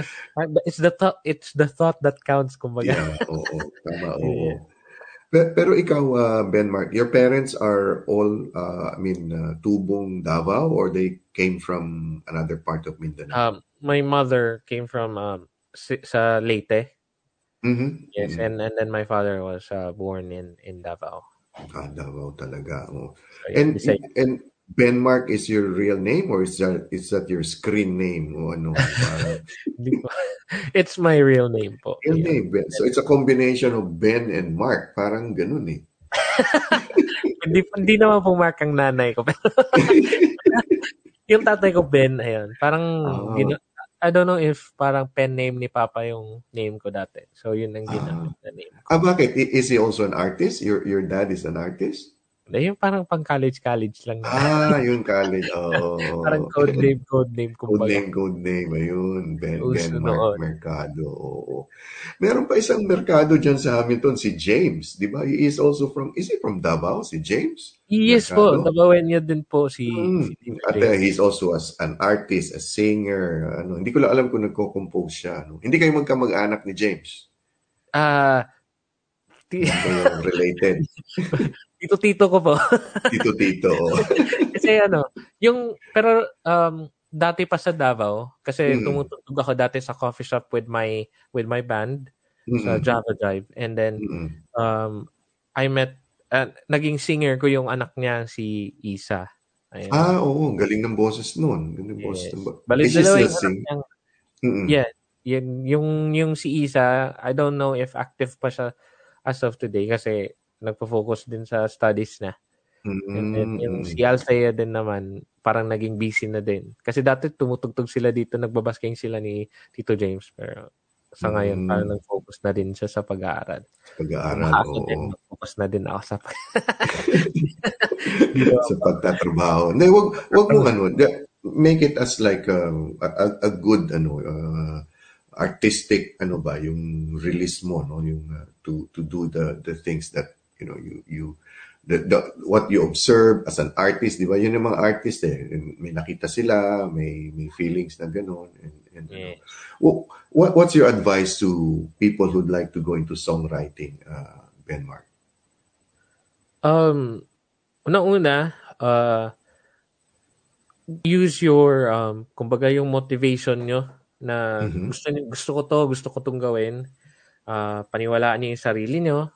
Speaker 5: it's the thought, it's the thought that counts, kumbaga.
Speaker 2: Yeah, oo. Tama, *laughs* oo. Pero, ikaw, uh, Ben Mark, your parents are all, uh, I mean, uh, tubong Davao or they came from another part of Mindanao?
Speaker 5: Um, my mother came from um, sa Leyte.
Speaker 2: Mhm.
Speaker 5: Yes,
Speaker 2: Mhm.
Speaker 5: and and then my father was uh, born in in Davao.
Speaker 2: Ah, Davao talaga. oo.
Speaker 5: So, yeah,
Speaker 2: And, and Ben Mark is your real name or is that, is that your screen name? O ano? *laughs* *laughs*
Speaker 5: It's my real name po.
Speaker 2: real
Speaker 5: Yeah.
Speaker 2: name, Ben. So it's a combination of Ben and Mark. Parang ganun eh. *laughs*
Speaker 5: hindi, hindi naman po mark ang nanay ko. Pero yung tatay ko, Ben, ayun. Parang,
Speaker 2: Ah.
Speaker 5: gina- I don't know if parang pen name ni Papa yung name ko dati. So, yun ang ginamit na name ko.
Speaker 2: Ah, bakit? Is he also an artist? Your your dad is an artist?
Speaker 5: Eh, Yung parang pang college-college lang.
Speaker 2: Ah, *laughs* yun college. Oh.
Speaker 5: parang code name, code name,
Speaker 2: Code
Speaker 5: kumbaga.
Speaker 2: name, code name. Ayun. Ben,
Speaker 5: Uso
Speaker 2: ben Mark. Mercado. Oo. Meron pa isang merkado dyan sa Hamilton, si James. Di ba? He is also from, is he from Davao? Si James?
Speaker 5: Yes po,
Speaker 2: Mercado?
Speaker 5: Dabawenyo din po si,
Speaker 2: Hmm.
Speaker 5: si
Speaker 2: At uh, he's also as an artist, a singer. Ano, hindi ko lang alam kung nagko-compose siya. Ano. Hindi kayo magkamag-anak ni James.
Speaker 5: Ah,
Speaker 2: kayo *laughs* related. *laughs*
Speaker 5: tito-tito ko po. *laughs*
Speaker 2: Tito-tito.
Speaker 5: kasi ano, yung, pero um, dati pa sa Davao, kasi
Speaker 2: Mm.
Speaker 5: tumutugtog ako dati sa coffee shop with my with my band sa
Speaker 2: Mm-mm.
Speaker 5: Java Drive. And then,
Speaker 2: Mm-mm.
Speaker 5: um, I met, uh, naging singer ko yung anak niya, si Isa. Ayun.
Speaker 2: Ah, oo. Galing ng boses nun. Galing ng boses.
Speaker 5: Yes.
Speaker 2: ng-
Speaker 5: Balik dalawa yung anak niyang,
Speaker 2: Mm-mm.
Speaker 5: yeah, yun, yung, yung si Isa, I don't know if active pa siya as of today kasi nagpo-focus din sa studies na. And then yung
Speaker 2: Mm-mm.
Speaker 5: si Althea din naman, parang naging busy na din. Kasi dati tumutugtog sila dito, nagbabasking sila ni Tito James. Pero sa ngayon,
Speaker 2: Mm.
Speaker 5: parang nag-focus na din siya sa pag-aaral.
Speaker 2: Pag-aaral,
Speaker 5: Ako
Speaker 2: oo.
Speaker 5: din, nag-focus na din ako sa pag *laughs*
Speaker 2: sa pagtatrabaho. Hindi, wag, wag mo ano, make it as like um, a, a, a good ano uh, artistic ano ba yung release mo no yung uh, to to do the the things that you know you you the, the what you observe as an artist di ba yun yung mga artist eh may nakita sila may may feelings na gano'n and, and.
Speaker 5: Yeah.
Speaker 2: Wh- what what's your advice to people who'd like to go into songwriting uh, Ben Mark
Speaker 5: Um, unang-una, uh, use your, um, kumbaga yung motivation nyo na
Speaker 2: Mhm.
Speaker 5: gusto, gusto ko to, gusto ko tong gawin. Uh, paniwalaan nyo yung sarili nyo.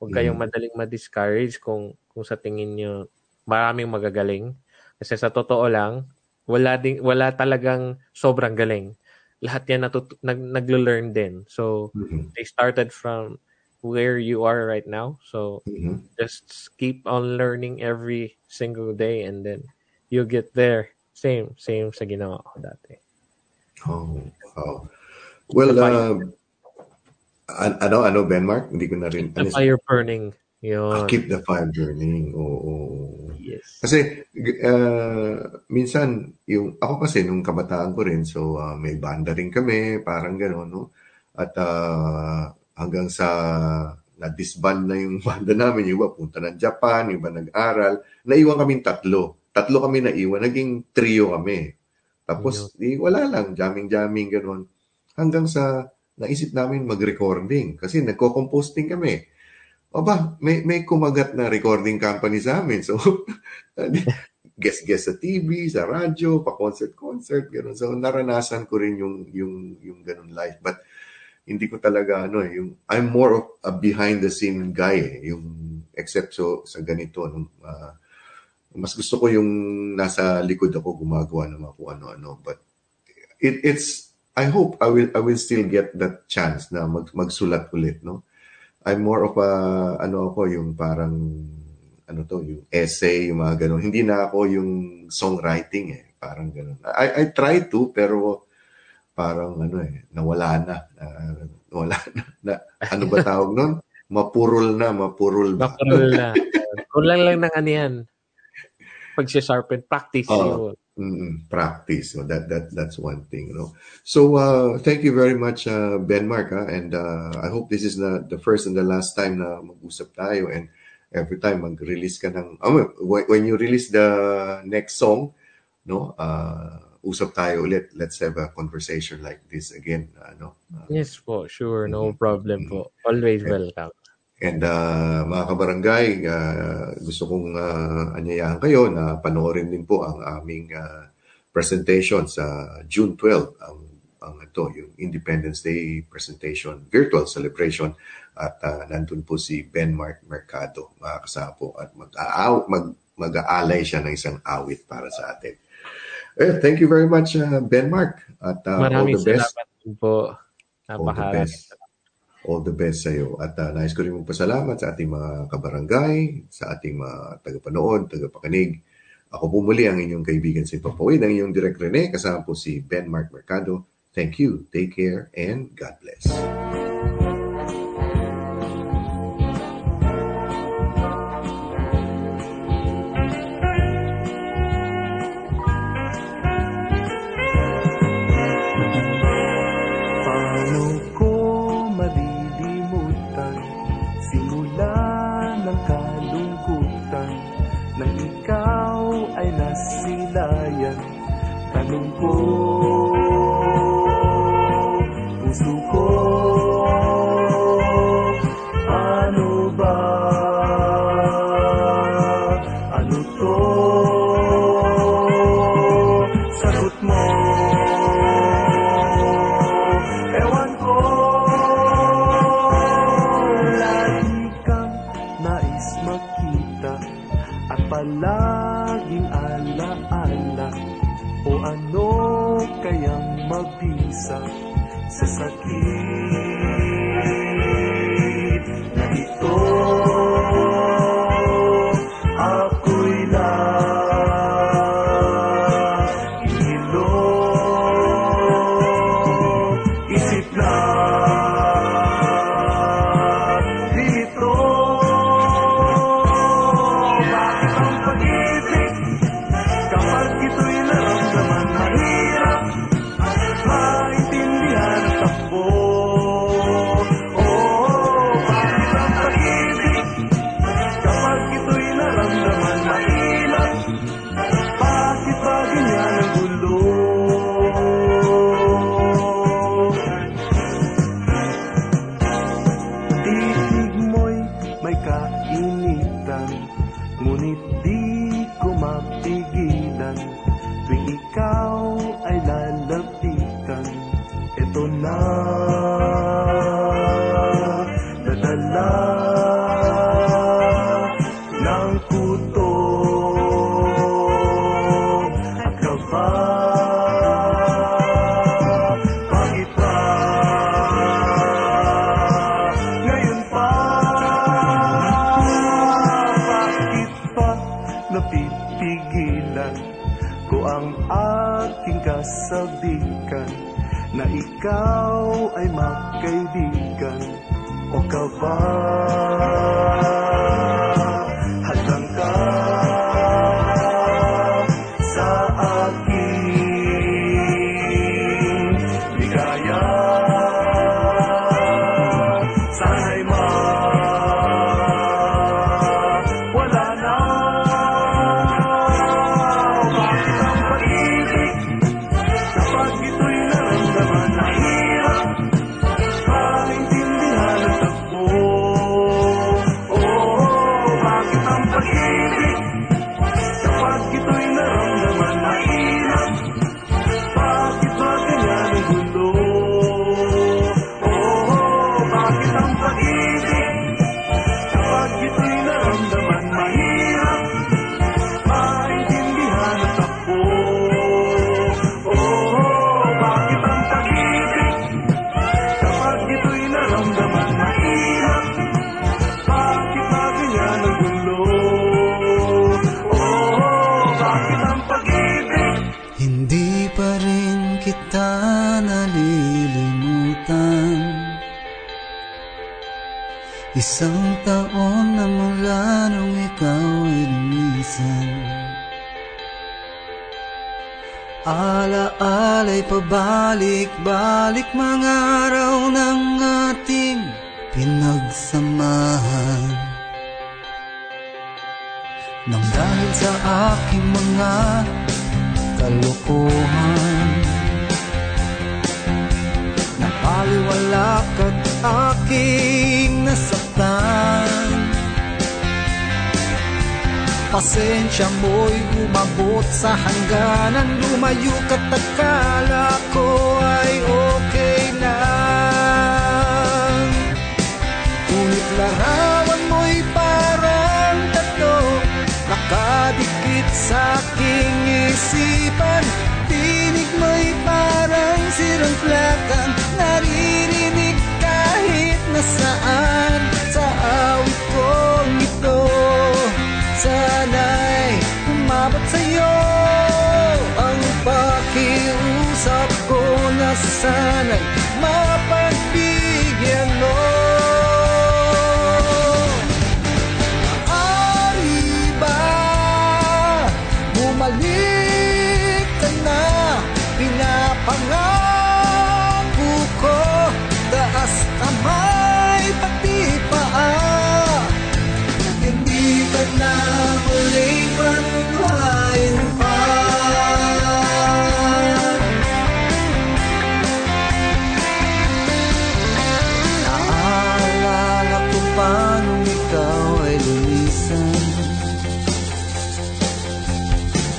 Speaker 5: Huwag kayong
Speaker 2: Mhm.
Speaker 5: madaling ma-discourage kung, kung sa tingin nyo maraming magagaling. Kasi sa totoo lang, wala, ding, wala talagang sobrang galing. Lahat yan natut- nag, naglo-learn din. So,
Speaker 2: Mhm.
Speaker 5: they started from where you are right now. So
Speaker 2: Mhm.
Speaker 5: just keep on learning every single day and then you'll get there. Same, same sa ginawa ko dati.
Speaker 2: Oh, oh. Well, uh, an- ano, ano, Benmark? Hindi ko na rin,
Speaker 5: The
Speaker 2: ano,
Speaker 5: fire burning.
Speaker 2: Ah,
Speaker 5: Yun.
Speaker 2: keep the fire burning. Oo. oo.
Speaker 5: Yes.
Speaker 2: Kasi, uh, minsan, yung, ako kasi nung kabataan ko rin, so uh, may banda rin kami, parang gano'n, no? At uh, hanggang sa na-disband na yung *laughs* banda namin, yung iba punta ng Japan, yung iba nag-aral, naiwan kaming tatlo. Tatlo kami naiwan, naging trio kami. Tapos, di, wala lang, jamming-jamming, gano'n. Hanggang sa naisip namin mag-recording kasi nagko-composting kami. Aba, may, may kumagat na recording company sa amin. So, *laughs* guest-guest sa TV, sa radyo, pa-concert-concert, gano'n. So, naranasan ko rin yung, yung, yung gano'n life. But, hindi ko talaga, ano eh, yung, I'm more of a behind-the-scene guy eh, yung, except so, sa ganito, ano, ah, mas gusto ko yung nasa likod ako gumagawa ng mga kung ano-ano. But, it, it's, I hope I will, I will still get that chance na mag, magsulat ulit, no? I'm more of a, ano ako, yung parang, ano to, yung essay, yung mga ganun. Hindi na ako yung songwriting eh. Parang ganun. I, I try to, pero parang ano eh, nawala na. Uh, nawala *laughs* na, na. Ano ba tawag nun? Mapurol na, mapurol ba?
Speaker 5: Makarol na. *laughs* Kulang lang ng ano yan. Pag-sharpen, practice
Speaker 2: Oo.
Speaker 5: yun.
Speaker 2: Mm, practice. So that that that's one thing, you know. So uh, thank you very much, uh, Ben Mark, ah, and uh, I hope this is not the first and the last time na mag-usap tayo. And every time mag-release ka ng, um, when, you release the next song, no, uh, usap tayo ulit. Let's have a conversation like this again, uh, no. Uh,
Speaker 5: Yes po, sure. No
Speaker 2: Mhm.
Speaker 5: problem po. Always welcome.
Speaker 2: And uh, mga kabarangay, uh, gusto kong uh, anyayahan kayo na panoorin din po ang aming uh, presentation sa June 12, ang, ang ito, yung Independence Day presentation, virtual celebration. At uh, nandun po si Ben Mark Mercado, makakasama po at mag-aaw, mag, mag-aalay siya ng isang awit para sa atin. Eh, thank you very much, uh, Ben Mark. At uh, all
Speaker 5: Maraming
Speaker 2: the best.
Speaker 5: salamat din po.
Speaker 2: All the
Speaker 5: Napakarami.
Speaker 2: best. All the best sa iyo. At uh, nais ko rin magpasalamat sa ating mga kabarangay, sa ating mga tagapanood, tagapakinig. Ako po muli ang inyong kaibigan sa Ipapawid, ang inyong Direk Rene, kasama po si Ben Mark Mercado. Thank you, take care, and God bless.
Speaker 1: ay
Speaker 6: magkaibigan o
Speaker 1: kabayan. Isang taon na mula nung ikaw ay lumisan. Alaala'y pabalik-balik mga araw ng ating pinagsamahan. Nang dahil sa aking mga kalukuhan Napaliwala ka't aking Pasensya mo'y umabot sa hangganan. Lumayo ka't akala ko ay okay lang Ngunit larawan mo'y parang tato Nakadikit sa aking isipan. Tinig mo'y parang sirang flag sun my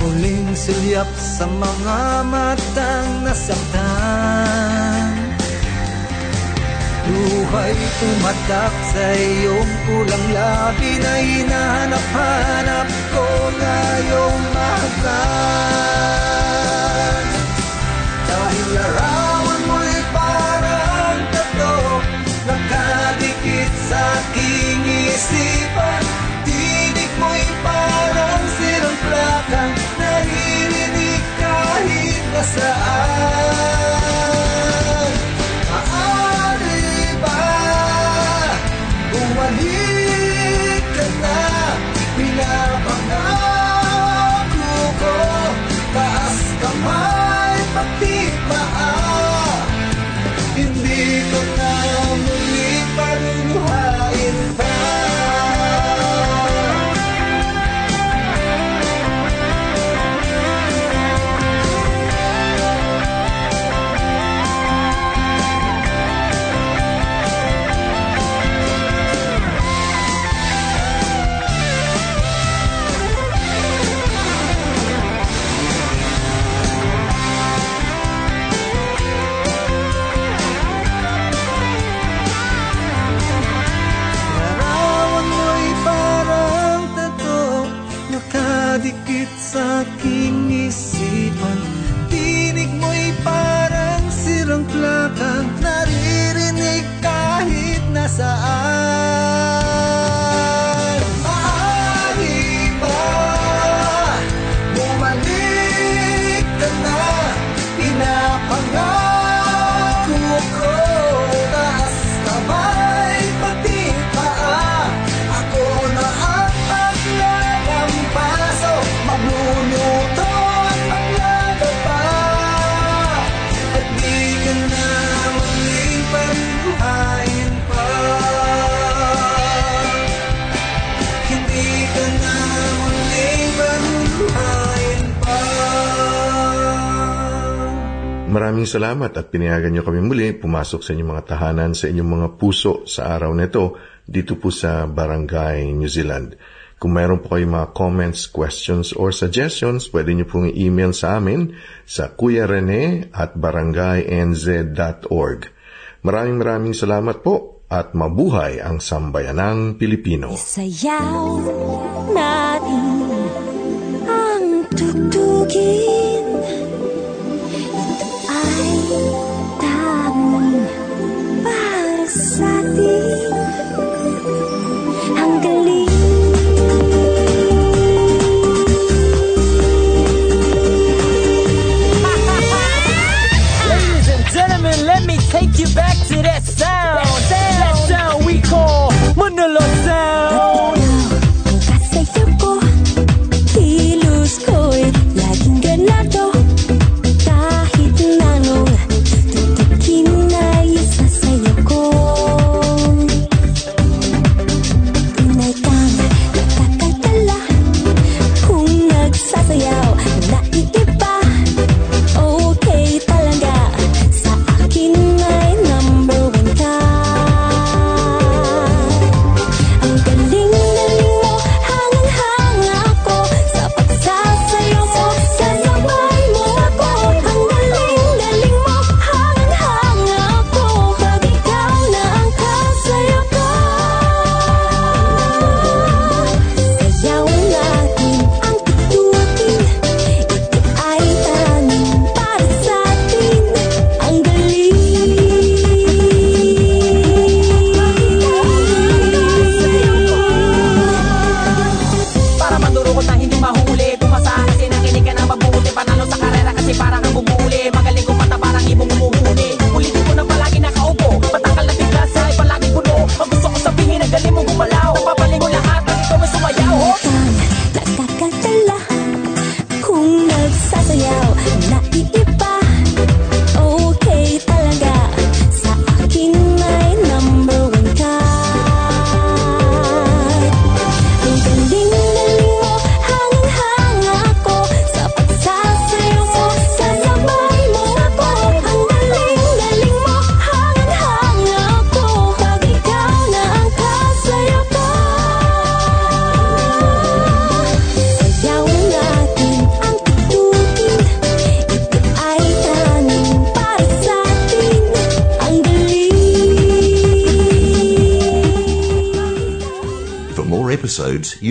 Speaker 1: Muling silyap sa mga matang nasaktan. Buhay tumatak sa iyong pulang labi Na hinahanap-hanap ko ngayong mahagan Dahil araw
Speaker 2: Maraming salamat at pinayagan niyo kami muli pumasok sa inyong mga tahanan sa inyong mga puso sa araw na ito dito po sa Barangay New Zealand. Kung mayroon po kayong mga comments, questions, or suggestions, pwede niyo pong i-email sa amin sa kuyarene at barangaynz.org. Maraming maraming salamat po at mabuhay ang sambayanang Pilipino.
Speaker 7: Isayaw natin ang tugtugin.